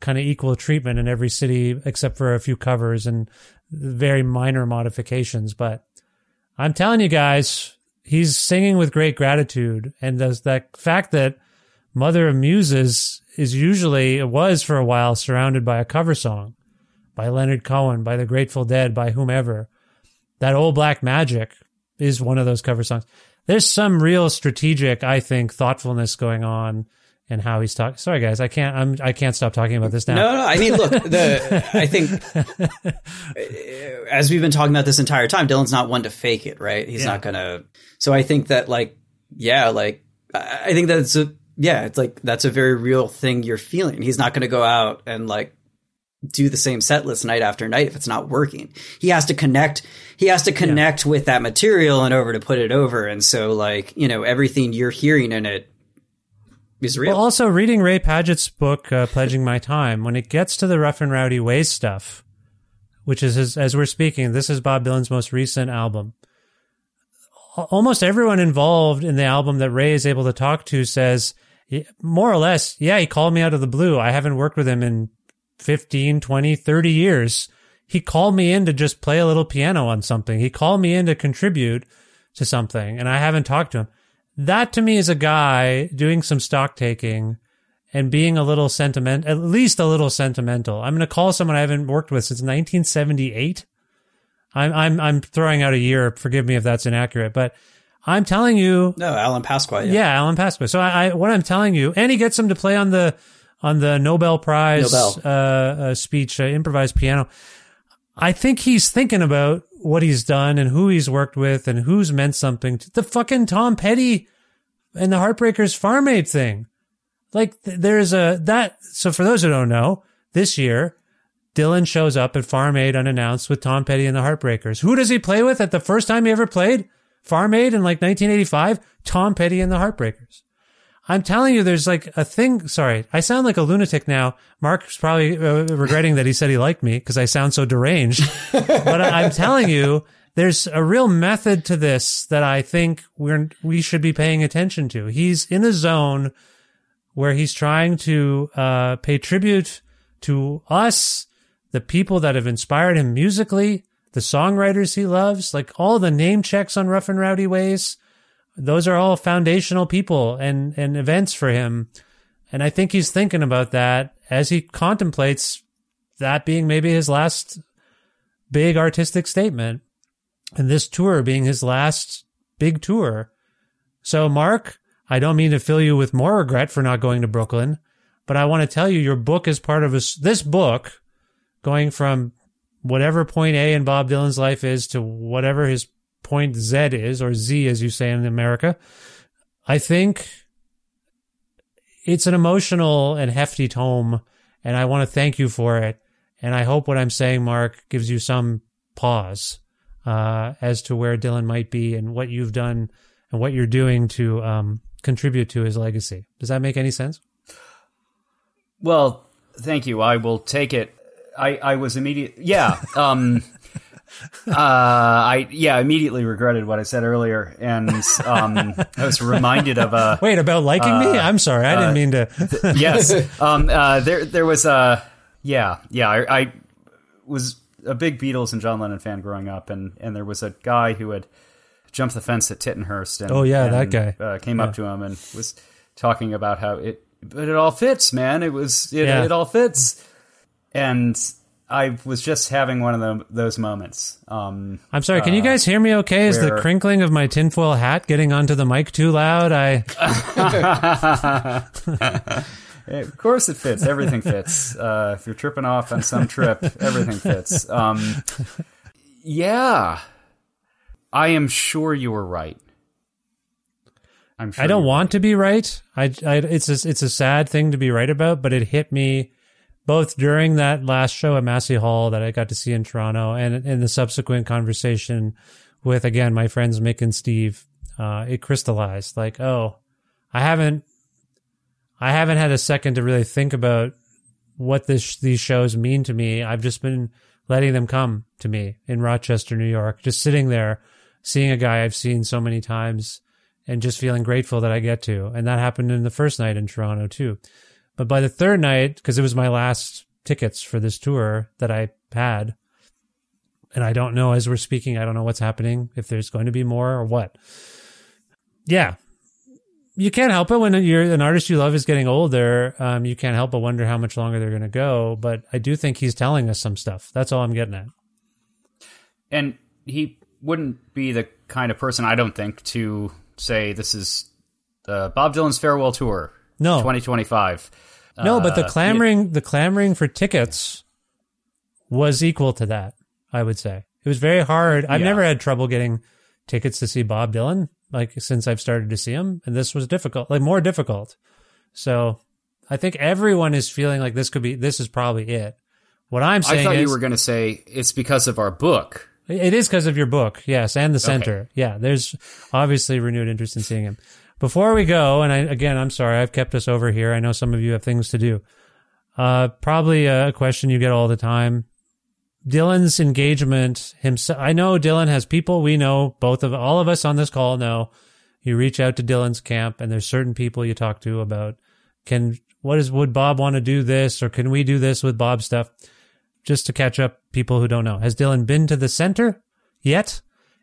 E: kind of equal treatment in every city except for a few covers and very minor modifications. But I'm telling you guys, he's singing with great gratitude. And there's that fact that Mother of Muses is usually, it was for a while, surrounded by a cover song by Leonard Cohen, by the Grateful Dead, by whomever. That old black magic is one of those cover songs. There's some real strategic, I think, thoughtfulness going on in how he's talking. Sorry, guys, I can't. I'm. I can't stop talking about this now.
G: No, no. I mean, look, the I think [LAUGHS] as we've been talking about this entire time, Dylan's not one to fake it, right? He's
E: Yeah.
G: not gonna. So I think that, like, yeah, like I think that it's a yeah, it's like that's a very real thing you're feeling. He's not gonna go out and like do the same set list night after night if it's not working. He has to connect. He has to connect with that material in order to put it over. And so, like, you know, everything you're hearing in it is real.
E: Well, also reading Ray Padgett's book, uh, "Pledging My Time," when it gets to the rough and rowdy ways stuff, which is his, as we're speaking, this is Bob Dylan's most recent album. Almost everyone involved in the album that Ray is able to talk to says, more or less, yeah, he called me out of the blue. I haven't worked with him in 15, 20, 30 years. He called me in to just play a little piano on something. He called me in to contribute to something, and I haven't talked to him that to me is a guy doing some stock taking and being a little sentiment, at least a little sentimental. I'm going to call someone I haven't worked with since 1978. I'm, I'm, I'm throwing out a year. Forgive me if that's inaccurate, but I'm telling you,
G: no, Alan Pasqua.
E: yeah, yeah Alan Pasqua. So I, I, what I'm telling you, and he gets him to play on the, on the Nobel Prize,
G: Nobel.
E: Uh, uh, speech, uh, improvised piano. I think he's thinking about what he's done and who he's worked with and who's meant something. To the fucking Tom Petty and the Heartbreakers Farm Aid thing. Like there's a that. So for those who don't know, this year Dylan shows up at Farm Aid unannounced with Tom Petty and the Heartbreakers. Who does he play with at the first time he ever played Farm Aid in like 1985? Tom Petty and the Heartbreakers. I'm telling you, there's like a thing. Sorry, I sound like a lunatic now. Mark's probably uh, regretting that he said he liked me because I sound so deranged. [LAUGHS] but I- I'm telling you, there's a real method to this that I think we're we should be paying attention to. He's in a zone where he's trying to uh, pay tribute to us, the people that have inspired him musically, the songwriters he loves, like all the name checks on Rough and Rowdy Ways those are all foundational people and, and events for him. And I think he's thinking about that as he contemplates that being maybe his last big artistic statement and this tour being his last big tour. So Mark, I don't mean to fill you with more regret for not going to Brooklyn, but I want to tell you your book is part of this, this book going from whatever point A in Bob Dylan's life is to whatever his point Z is, or Z as you say in America, I think it's an emotional and hefty tome, and I want to thank you for it. And I hope what I'm saying, Mark, gives you some pause uh, as to where Dylan might be and what you've done and what you're doing to um, contribute to his legacy. Does that make any sense?
F: Well, thank you. I will take it. I, I was immediate. Yeah. Um, [LAUGHS] uh, I yeah immediately regretted what I said earlier, and um, I was reminded of a [LAUGHS]
E: Wait, about liking me? I'm sorry, I didn't mean to.
F: yes. Um, uh, there there was a yeah yeah I, I was a big Beatles and John Lennon fan growing up, and and there was a guy who had jumped the fence at Tittenhurst. And,
E: Oh, yeah, that guy.
F: uh, came up to him and was talking about how it but it all fits, man. It was it,
E: Yeah.
F: it all fits, and. I was just having one of them, those moments. Um,
E: I'm sorry, can you guys hear me okay? Is the crinkling of my tinfoil hat getting onto the mic too loud? I [LAUGHS]
F: Of course, it fits. Everything fits. Uh, if you're tripping off on some trip, everything fits. Um, yeah, I am sure you were right. I'm sure
E: I don't want to be right. I, I it's a, it's a sad thing to be right about, but it hit me both during that last show at Massey Hall that I got to see in Toronto and in the subsequent conversation with again my friends Mick and Steve. Uh, it crystallized like, oh, I haven't, I haven't had a second to really think about what this these shows mean to me. I've just been letting them come to me in Rochester, New York, just sitting there, seeing a guy I've seen so many times and just feeling grateful that I get to. And that happened in the first night in Toronto too. But by the third night, because it was my last tickets for this tour that I had, and I don't know as we're speaking, I don't know what's happening, if there's going to be more or what. Yeah. You can't help it when you're an artist you love is getting older. Um, you can't help but wonder how much longer they're going to go. But I do think he's telling us some stuff. That's all I'm getting at.
F: and he wouldn't be the kind of person I don't think to say this is uh, Bob Dylan's farewell tour,
E: No.
F: 2025.
E: No, but the
F: Uh,
E: clamoring, the clamoring for tickets was equal to that. I would say it was very hard. I've
F: Yeah.
E: never had trouble getting tickets to see Bob Dylan, like since I've started to see him, and this was difficult, like more difficult. So I think everyone is feeling like this could be, this is probably it. What I'm saying, I
F: thought
E: is,
F: you were going to say it's because of our book.
E: it is because of your book, yes, and the center. Yeah, there's obviously renewed interest in seeing him. Before we go, and I, again, I'm sorry, I've kept us over here. I know some of you have things to do. Uh, probably a question you get all the time. Dylan's engagement himself. I know Dylan has people we know, both of all of us on this call know. You reach out to Dylan's camp, and there's certain people you talk to about can what is would Bob want to do this or can we do this with Bob stuff? Just to catch up people who don't know. Has Dylan been to the center yet?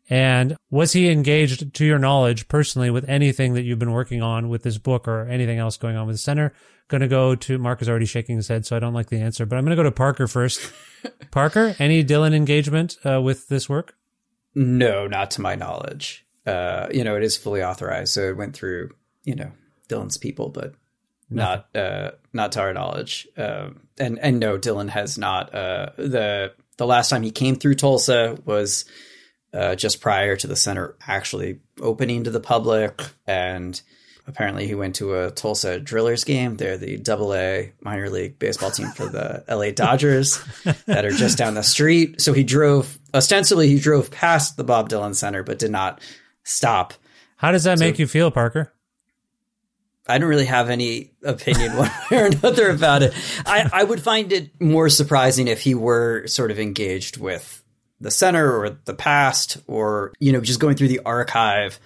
E: And was he engaged, to your knowledge, personally, with anything that you've been working on with this book or anything else going on with the center? Going to go to Mark is already shaking his head, so I don't like the answer, but I'm going to go to Parker first. [LAUGHS] Parker, any Dylan engagement uh, with this work?
G: No, not to my knowledge. Uh, you know, it is fully authorized, so it went through, you know, Dylan's people, but not uh, not to our knowledge. Um, and and no, Dylan has not. Uh, the the last time he came through Tulsa was uh, just prior to the center actually opening to the public. And apparently he went to a Tulsa Drillers game. They're the double A minor league baseball team for the [LAUGHS] LA Dodgers that are just down the street. So he drove, ostensibly, he drove past the Bob Dylan Center, but did not stop.
E: How does that so, make you feel, Parker?
G: I don't really have any opinion one way or another about it. I, I would find it more surprising if he were sort of engaged with the center or the past or, you know, just going through the archive.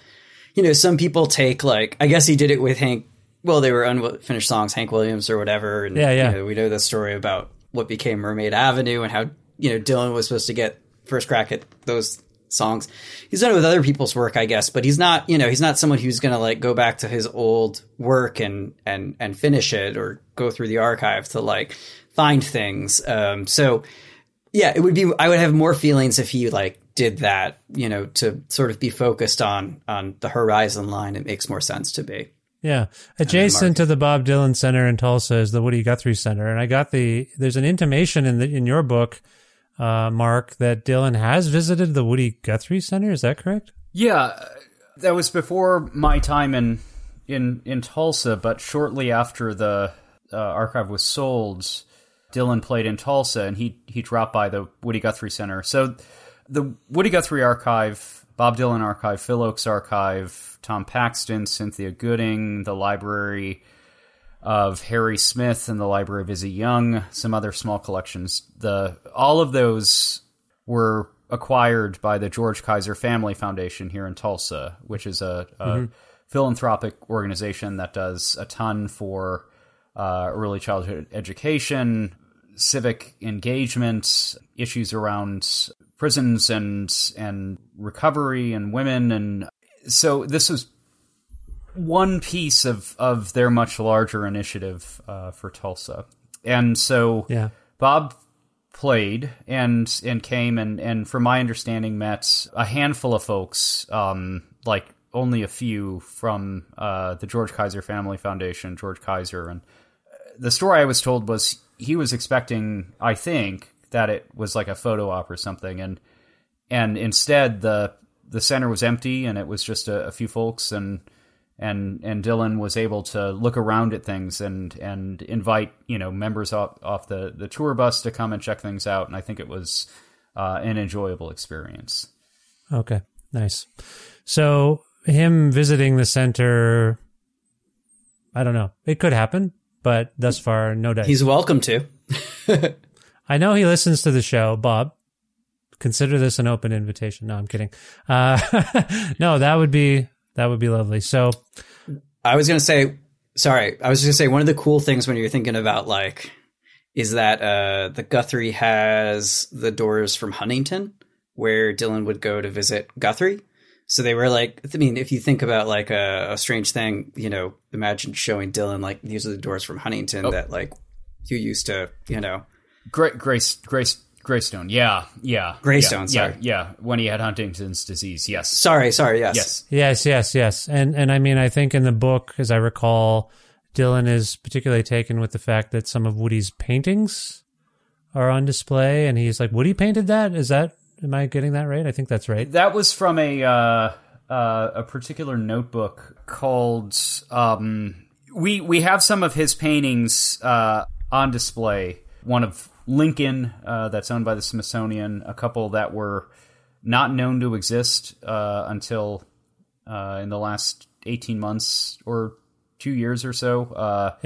G: You know, some people take like, I guess he did it with Hank. Well, they were unfinished songs, Hank Williams or whatever. And,
E: yeah, yeah.
G: You know, we know the story about what became Mermaid Avenue and how, you know, Dylan was supposed to get first crack at those songs. He's done it with other people's work, I guess, but he's not, you know, he's not someone who's going to like go back to his old work and and and finish it or go through the archive to like find things. Um, so yeah, it would be. I would have more feelings if he like did that, you know, to sort of be focused on on the horizon line. It makes more sense to be.
E: Yeah, adjacent to the Bob Dylan Center in Tulsa is the Woody Guthrie Center, and I got the there's an intimation in the in your book uh, Mark, that Dylan has visited the Woody Guthrie Center. Is that correct?
F: Yeah, that was before my time in in in Tulsa, but shortly after the uh, archive was sold, Dylan played in Tulsa, and he he dropped by the Woody Guthrie Center. So the Woody Guthrie Archive, Bob Dylan Archive, Phil Ochs Archive, Tom Paxton, Cynthia Gooding, the library of Harry Smith and the Library of Izzy Young, some other small collections. The all of those were acquired by the George Kaiser Family Foundation here in Tulsa, which is a, a mm-hmm. philanthropic organization that does a ton for uh, early childhood education, civic engagement, issues around prisons and and recovery and women. And so this was one piece of of their much larger initiative uh, for Tulsa, and so
E: yeah.
F: Bob played and and came and and from my understanding met a handful of folks, um, like only a few from uh, the George Kaiser Family Foundation, George Kaiser, and the story I was told was he was expecting, I think, that it was like a photo op or something, and and instead the the center was empty and it was just a, a few folks and and and Dylan was able to look around at things and and invite you know members off off the the tour bus to come and check things out, and I think it was uh, an enjoyable experience.
E: Okay, nice. So him visiting the center, I don't know. It could happen, but thus far, no doubt.
G: He's welcome to. [LAUGHS]
E: I know he listens to the show, Bob. Consider this an open invitation. No, I'm kidding. Uh, [LAUGHS] no, that would be that would be lovely. So
G: I was going to say, sorry, I was going to say one of the cool things when you're thinking about like, is that uh, the Guthrie has the doors from Huntington where Dylan would go to visit Guthrie. So they were like, I mean, if you think about like a, a strange thing, you know, imagine showing Dylan like these are the doors from Huntington oh. that like you used to, you know,
F: Great Grace Grace Greystone. Yeah, yeah.
G: Greystone.
F: Yeah,
G: sorry.
F: Yeah, yeah. When he had Huntington's disease. Yes.
G: Sorry. Sorry. Yes.
F: Yes.
E: Yes. Yes. Yes. And and I mean, I think in the book, as I recall, Dylan is particularly taken with the fact that some of Woody's paintings are on display, and he's like, "Woody painted that? Is that? Am I getting that right? I think that's right."
F: That was from a uh, uh, a particular notebook called. Um, we we have some of his paintings uh, on display. One of Lincoln, uh, that's owned by the Smithsonian, a couple that were not known to exist uh, until uh, in the last 18 months or two years or so.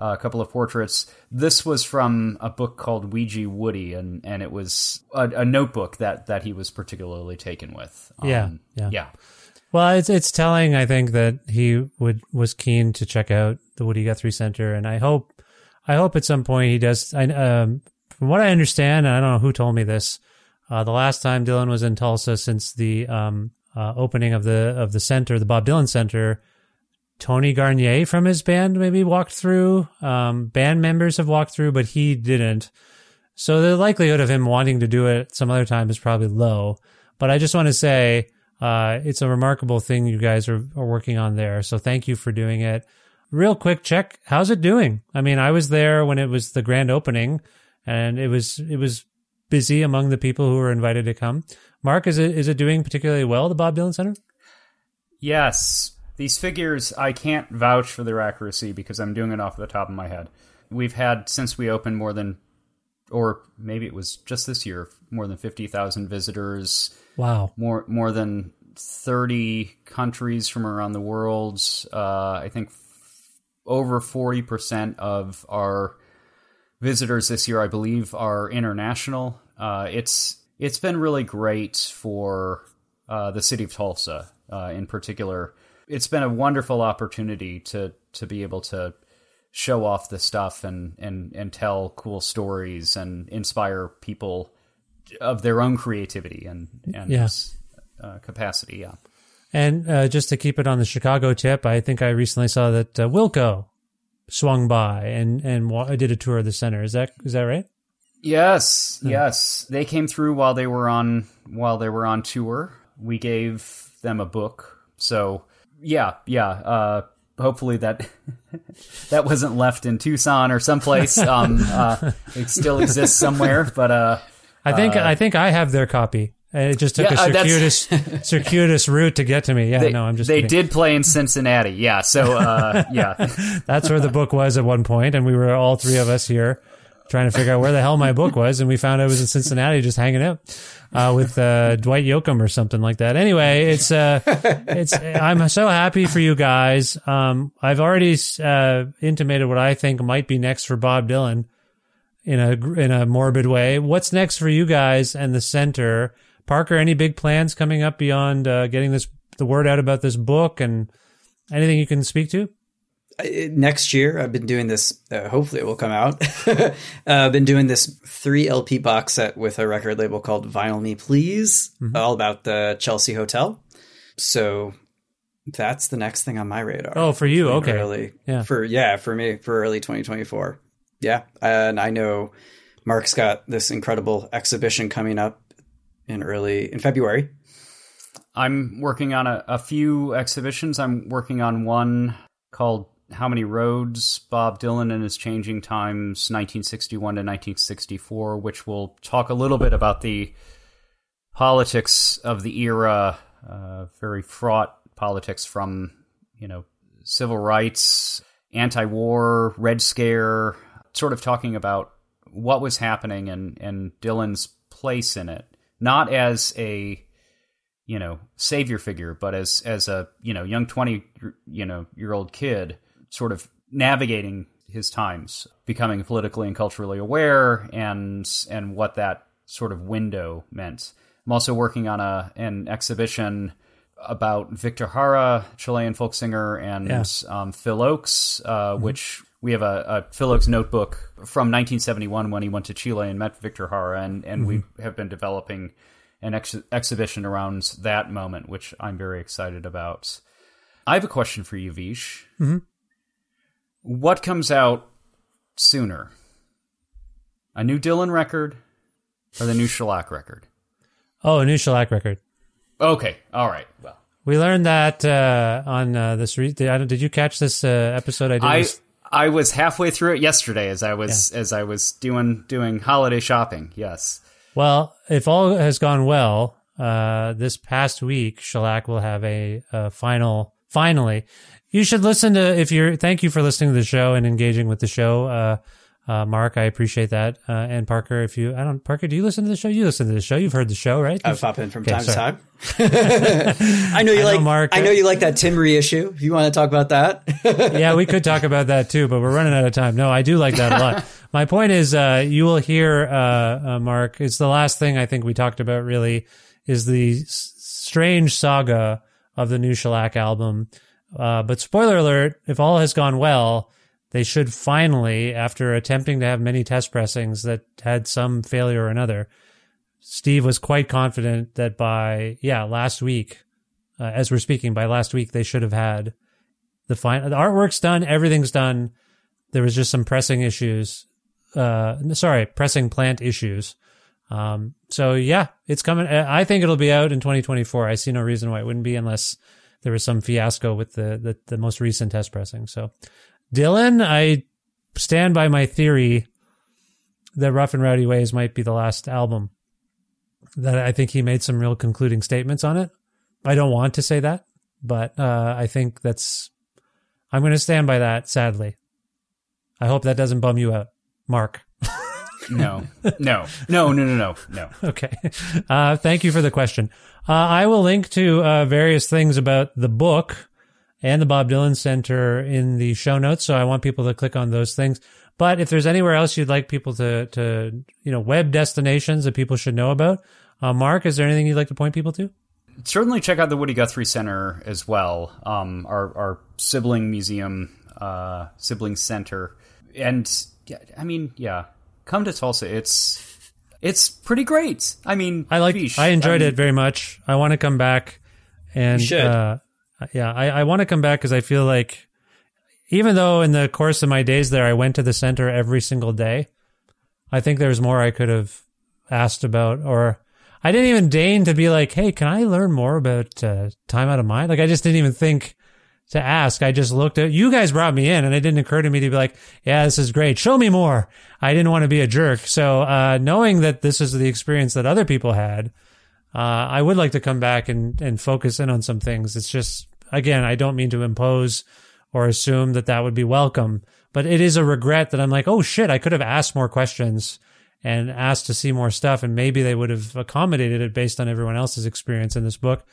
F: Uh, a couple of portraits. This was from a book called Ouija Woody, and, and it was a, a notebook that, that he was particularly taken with.
E: Um, yeah, yeah,
F: yeah.
E: Well, it's it's telling. I think that he would was keen to check out the Woody Guthrie Center, and I hope I hope at some point he does. I, um, from what I understand, and I don't know who told me this, uh, the last time Dylan was in Tulsa since the um, uh, opening of the of the center, the Bob Dylan Center, Tony Garnier from his band maybe walked through. Um, band members have walked through, but he didn't. So the likelihood of him wanting to do it some other time is probably low. But I just want to say uh, it's a remarkable thing you guys are, are working on there. So thank you for doing it. Real quick check. How's it doing? I mean, I was there when it was the grand opening and it was it was busy among the people who were invited to come. Mark, is it is it doing particularly well? The Bob Dylan Center.
F: Yes, these figures I can't vouch for their accuracy because I'm doing it off the top of my head. We've had since we opened more than, or maybe it was just this year, more than fifty thousand visitors.
E: Wow,
F: more more than thirty countries from around the world. Uh, I think over forty percent of our visitors this year, I believe, are international. Uh, it's it's been really great for uh, the city of Tulsa uh, in particular. It's been a wonderful opportunity to to be able to show off the stuff and and and tell cool stories and inspire people of their own creativity and and
E: Yeah.
F: uh, capacity. Yeah.
E: And uh, just to keep it on the Chicago tip, I think I recently saw that uh, Wilco swung by and and wa- did a tour of the center. Is that is that right?
F: Yes, yes. They came through while they were on while they were on tour. We gave them a book. So yeah, yeah. Uh, hopefully that [LAUGHS] that wasn't left in Tucson or someplace. [LAUGHS] Um, uh, it still exists somewhere, but uh,
E: I think I think I have their copy. And It just took
F: Yeah,
E: a
F: uh,
E: circuitous [LAUGHS] circuitous route to get to me. Yeah,
F: they,
E: no, I'm just
F: they
E: kidding.
F: did play in Cincinnati. Yeah, so uh, yeah,
E: That's where the book was at one point, and we were all three of us here trying to figure out where the hell my book was, and we found it was in Cincinnati, just hanging out uh, with uh, Dwight Yoakam or something like that. Anyway, it's uh, it's I'm so happy for you guys. Um, I've already uh, intimated what I think might be next for Bob Dylan in a in a morbid way. What's next for you guys and the center? Parker, any big plans coming up beyond uh, getting this the word out about this book and anything you can speak to?
G: Uh, next year i've been doing this uh, hopefully it will come out. [LAUGHS] Uh, i've been doing this three lp box set with a record label called vinyl me please all about the chelsea hotel. So that's the next thing on my radar.
E: Oh, for you,
G: Hopefully
E: okay.
G: early,
E: Yeah.
G: for yeah for me for early 2024 yeah and i know mark's got this incredible exhibition coming up in early in february.
F: I'm working on a, a few exhibitions. I'm working on one called How Many Roads? Bob Dylan and His Changing Times, 1961 to 1964, which will talk a little bit about the politics of the era, uh, very fraught politics from, you know, civil rights, anti war, Red Scare, sort of talking about what was happening and, and Dylan's place in it. Not as a you know savior figure but as as a you know young 20 you know year old kid sort of navigating his times becoming politically and culturally aware and and what that sort of window meant i'm also working on a an exhibition about Victor Jara, Chilean folk singer, and
E: Yeah.
F: um, Phil Ochs, uh, which we have a, a Phil Ochs notebook from 1971 when he went to Chile and met Victor Jara, and, and we have been developing an ex- exhibition around that moment, which I'm very excited about. I have a question for you, Vish.
E: Mhm.
F: What comes out sooner? A new Dylan record or the new Shellac record?
E: Oh, a new shellac record.
F: Okay, all right. Well,
E: We learned that uh, on uh, this. Re- did, I don't- did you catch this uh, episode? I did.
F: I
E: this-
F: I was halfway through it yesterday as I was as I was doing doing holiday shopping. Yes.
E: Well, if all has gone well, uh, this past week, Shellac will have a, a final. Finally, you should listen to if you're. Thank you for listening to the show and engaging with the show, uh, uh, Mark. I appreciate that. Uh, and Parker, if you, I don't, Parker, do you listen to the show? You listen to the show. You've heard the show, right?
G: I pop in from
E: Okay,
G: time
E: sorry.
G: to time. [LAUGHS] I know you
E: I know,
G: like
E: Mark.
G: I know you like that Tim reissue. If you want to talk about that, [LAUGHS]
E: yeah, we could talk about that too, but we're running out of time. No, I do like that a lot. [LAUGHS] My point is, uh, you will hear, uh, uh, Mark, it's the last thing I think we talked about really is the s- strange saga of the new Shellac album. Uh, but spoiler alert, if all has gone well, they should finally, after attempting to have many test pressings that had some failure or another, Steve was quite confident that by, yeah, last week, uh, as we're speaking, by last week, they should have had the fine the artwork's done everything's done. There was just some pressing issues uh sorry pressing plant issues. Um so yeah it's coming i think it'll be out in 2024 i see no reason why it wouldn't be unless there was some fiasco with the the, the most recent test pressing so dylan i stand by my theory that Rough and Rowdy Ways might be the last album. That I think he made some real concluding statements on it. I don't want to say that, but uh, I think that's. I'm going to stand by that. Sadly, I hope that doesn't bum you out, Mark.
F: No, no, no, no, no, no, no.
E: Okay. Uh, thank you for the question. Uh, I will link to uh, various things about the book and the Bob Dylan Center in the show notes. So I want people to click on those things. But if there's anywhere else you'd like people to, to you know, web destinations that people should know about, uh, Mark, is there anything you'd like to point people to?
F: Certainly check out the Woody Guthrie Center as well, um, our, our sibling museum, uh, sibling center. And yeah, I mean, yeah, come to Tulsa. It's it's pretty great. I mean,
E: I like. I enjoyed
F: I mean,
E: it very much. I want to come back, and
G: You.
E: Uh, yeah, I, I want to come back because I feel like, even though in the course of my days there, I went to the center every single day. I think there's more I could have asked about, or I didn't even deign to be like, "Hey, can I learn more about uh, time out of mind?" Like I just didn't even think to ask. I just looked at you guys brought me in, and it didn't occur to me to be like, "Yeah, this is great. Show me more." I didn't want to be a jerk. So uh, knowing that this is the experience that other people had, uh, I would like to come back and and focus in on some things. It's just again, I don't mean to impose or assume that that would be welcome, but it is a regret that I'm like, oh shit, I could have asked more questions and asked to see more stuff, and maybe they would have accommodated it based on everyone else's experience in this book.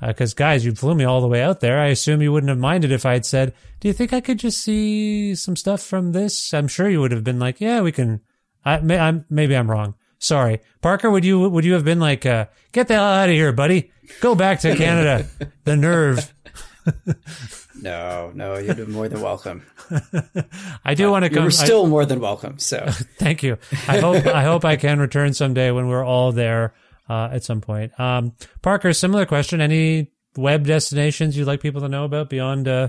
E: Because guys, you flew me all the way out there. I assume you wouldn't have minded if I had said, "Do you think I could just see some stuff from this?" I'm sure you would have been like, "Yeah, we can." I, may, I'm, maybe I'm wrong. Sorry, Parker. Would you would you have been like, uh, "Get the hell out of here, buddy. Go back to Canada." [LAUGHS] the nerve.
G: No, no, you'd be more than welcome. [LAUGHS]
E: I do want to come.
G: were
E: I-
G: still more than welcome. So [LAUGHS]
E: Thank you. I hope I hope I can return someday when we're all there uh, at some point. Um, Parker, similar question. Any web destinations you'd like people to know about beyond uh,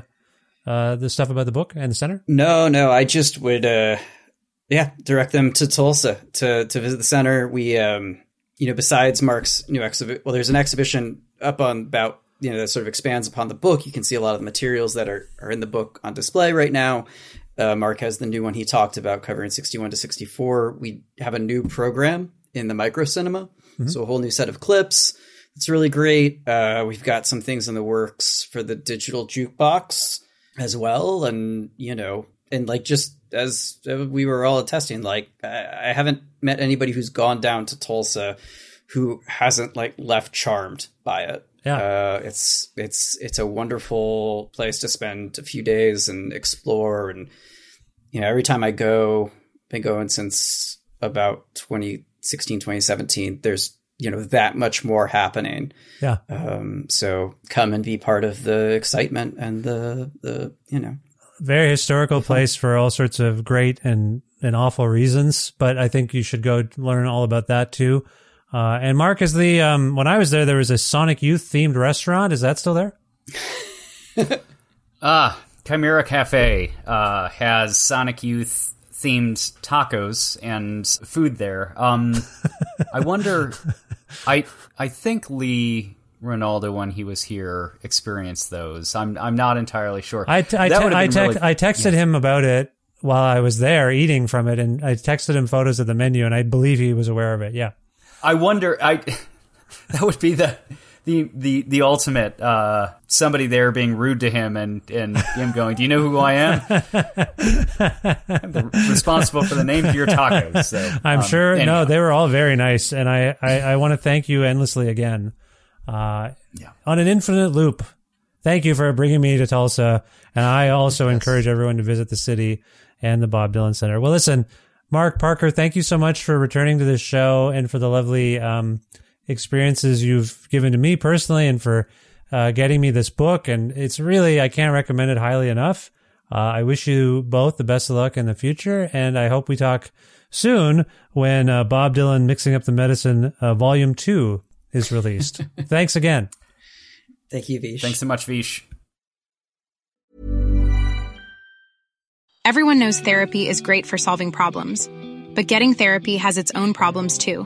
E: uh, the stuff about the book and the center?
G: no, no, I just would, uh, yeah, direct them to Tulsa to to visit the center. We, um, you know, besides Mark's new exhibit, well, there's an exhibition up on about you know that sort of expands upon the book. You can see a lot of the materials that are are in the book on display right now. Uh, Mark has the new one he talked about covering 61 to 64. We have a new program in the micro cinema. So a whole new set of clips. It's really great. Uh, we've got some things in the works for the digital jukebox as well. And, you know, and like just as we were all attesting, like I, I haven't met anybody who's gone down to Tulsa who hasn't like left charmed by it.
E: Yeah.
G: Uh, it's it's it's a wonderful place to spend a few days and explore and you know every time I go been going since about 2016 2017 there's you know that much more happening
E: Yeah.
G: um, so come and be part of the excitement and the the you know
E: Very historical place for all sorts of great and, and awful reasons, but I think you should go learn all about that too. Uh, and Mark is the, um, when I was there, there was a Sonic Youth themed restaurant. Is that still there? [LAUGHS]
F: Ah, Chimera Cafe uh, has Sonic Youth themed tacos and food there. Um, I wonder. I I think Lee Ranaldo when he was here experienced those. I'm I'm not entirely sure.
E: I, t- I, te- I, tec-
F: really-
E: I texted him about it while I was there eating from it, and I texted him photos of the menu, and I believe he was aware of it. Yeah.
F: I wonder. I [LAUGHS] that would be the the the the ultimate. Uh, somebody there being rude to him and and him going, "Do you know who I am? I'm the- responsible for the name of your tacos." So,
E: I'm
F: um,
E: sure. No, they were all very nice, and I, I, I want to thank you endlessly again. Uh,
F: Yeah.
E: On an infinite loop. Thank you for bringing me to Tulsa, and I also encourage everyone to visit the city and the Bob Dylan Center. Well, listen, Mark Parker, thank you so much for returning to this show and for the lovely um, experiences you've given to me personally, and for uh, getting me this book. And it's really I can't recommend it highly enough. Uh, I wish you both the best of luck in the future, and I hope we talk soon when uh, Bob Dylan Mixing Up the Medicine uh, Volume 2 is released. [LAUGHS] Thanks again.
G: thank you Vish.
F: Thanks so much, Vish.
H: Everyone knows therapy is great for solving problems, but getting therapy has its own problems too,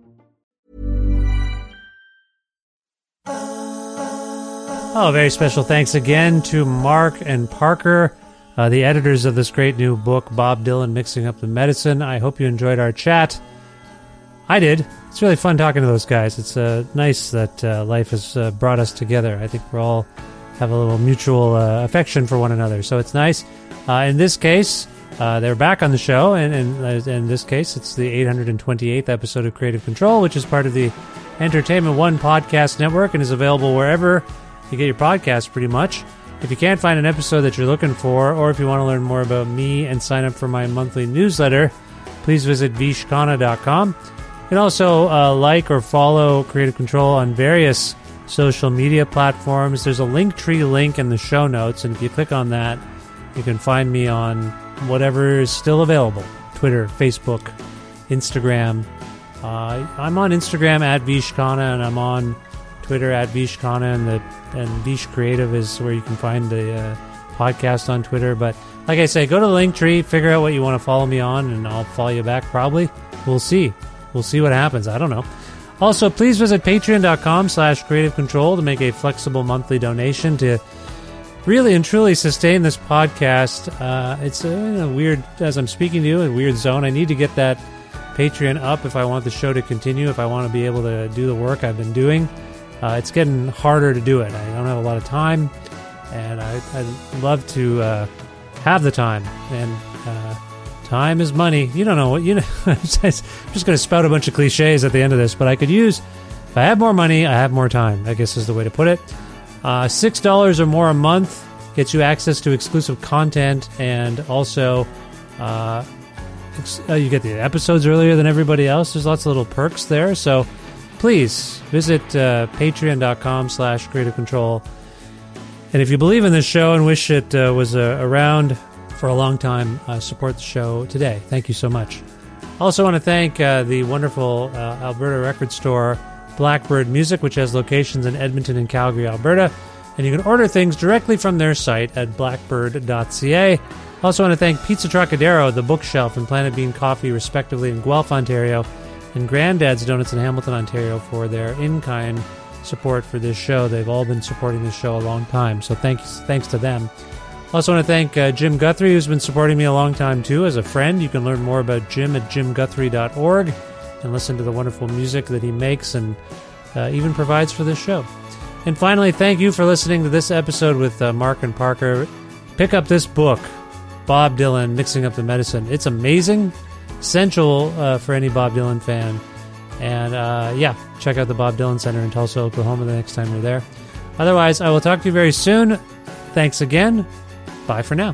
E: Oh, very special thanks again to Mark and Parker, uh, the editors of this great new book, Bob Dylan Mixing Up the Medicine. I hope you enjoyed our chat. I did. It's really fun talking to those guys. It's uh, nice that uh, life has uh, brought us together. I think we're all have a little mutual uh, affection for one another, so it's nice. Uh, in this case, they're back on the show, and, and in this case, it's the 828th episode of Kreative Kontrol, which is part of the Entertainment One podcast network and is available wherever you get your podcasts, pretty much. If you can't find an episode that you're looking for, or if you want to learn more about me and sign up for my monthly newsletter, please visit vishkhanna.com. You can also uh, like or follow Kreative Kontrol on various social media platforms. There's a link tree link in the show notes, and if you click on that, you can find me on whatever is still available Twitter, Facebook, Instagram. Uh, I'm on Instagram at Vishkhanna, and I'm on Twitter at Vishkhanna, and the and Vish Creative is where you can find the uh, podcast on Twitter. But like I say, go to the link tree, figure out what you want to follow me on, and I'll follow you back. Probably, we'll see. We'll see what happens. I don't know. Also, please visit patreon.com slash kreative kontrol to make a flexible monthly donation to really and truly sustain this podcast. Uh, it's a, a weird, as I'm speaking to you, a weird zone. I need to get that Patreon up if I want the show to continue, if I want to be able to do the work I've been doing. Uh, it's getting harder to do it. I don't have a lot of time, and I, I'd love to uh, have the time. And uh, time is money. You don't know what you know. [LAUGHS] I'm just going to spout a bunch of cliches at the end of this, but I could use. If I have more money, I have more time. I guess is the way to put it. Uh, Six dollars or more a month gets you access to exclusive content, and also uh, you get the episodes earlier than everybody else. There's lots of little perks there. So please visit uh, patreon.com slash kreative kontrol and if you believe in this show and wish it uh, was uh, around for a long time uh, support the show today thank you so much also want to thank uh, the wonderful alberta record store Blackbyrd Myoozik which has locations in edmonton and calgary alberta and you can order things directly from their site at blackbyrd.ca also want to thank Pizza Trokadero the bookshelf and planet bean coffee respectively in guelph ontario and Grandad's Donuts in Hamilton, Ontario, for their in-kind support for this show. They've all been supporting this show a long time, so thanks thanks to them. I Also, want to thank uh, Jim Guthrie, who's been supporting me a long time too as a friend. You can learn more about Jim at jimguthrie.org and listen to the wonderful music that he makes and uh, even provides for this show. And finally, thank you for listening to this episode with uh, Mark and Parker. Pick up this book, Bob Dylan, Mixing Up the Medicine. It's amazing essential uh, for any Bob Dylan fan. And uh, yeah, check out the Bob Dylan Center in Tulsa, Oklahoma the next time you're there. Otherwise, I will talk to you very soon. Thanks again. Bye for now.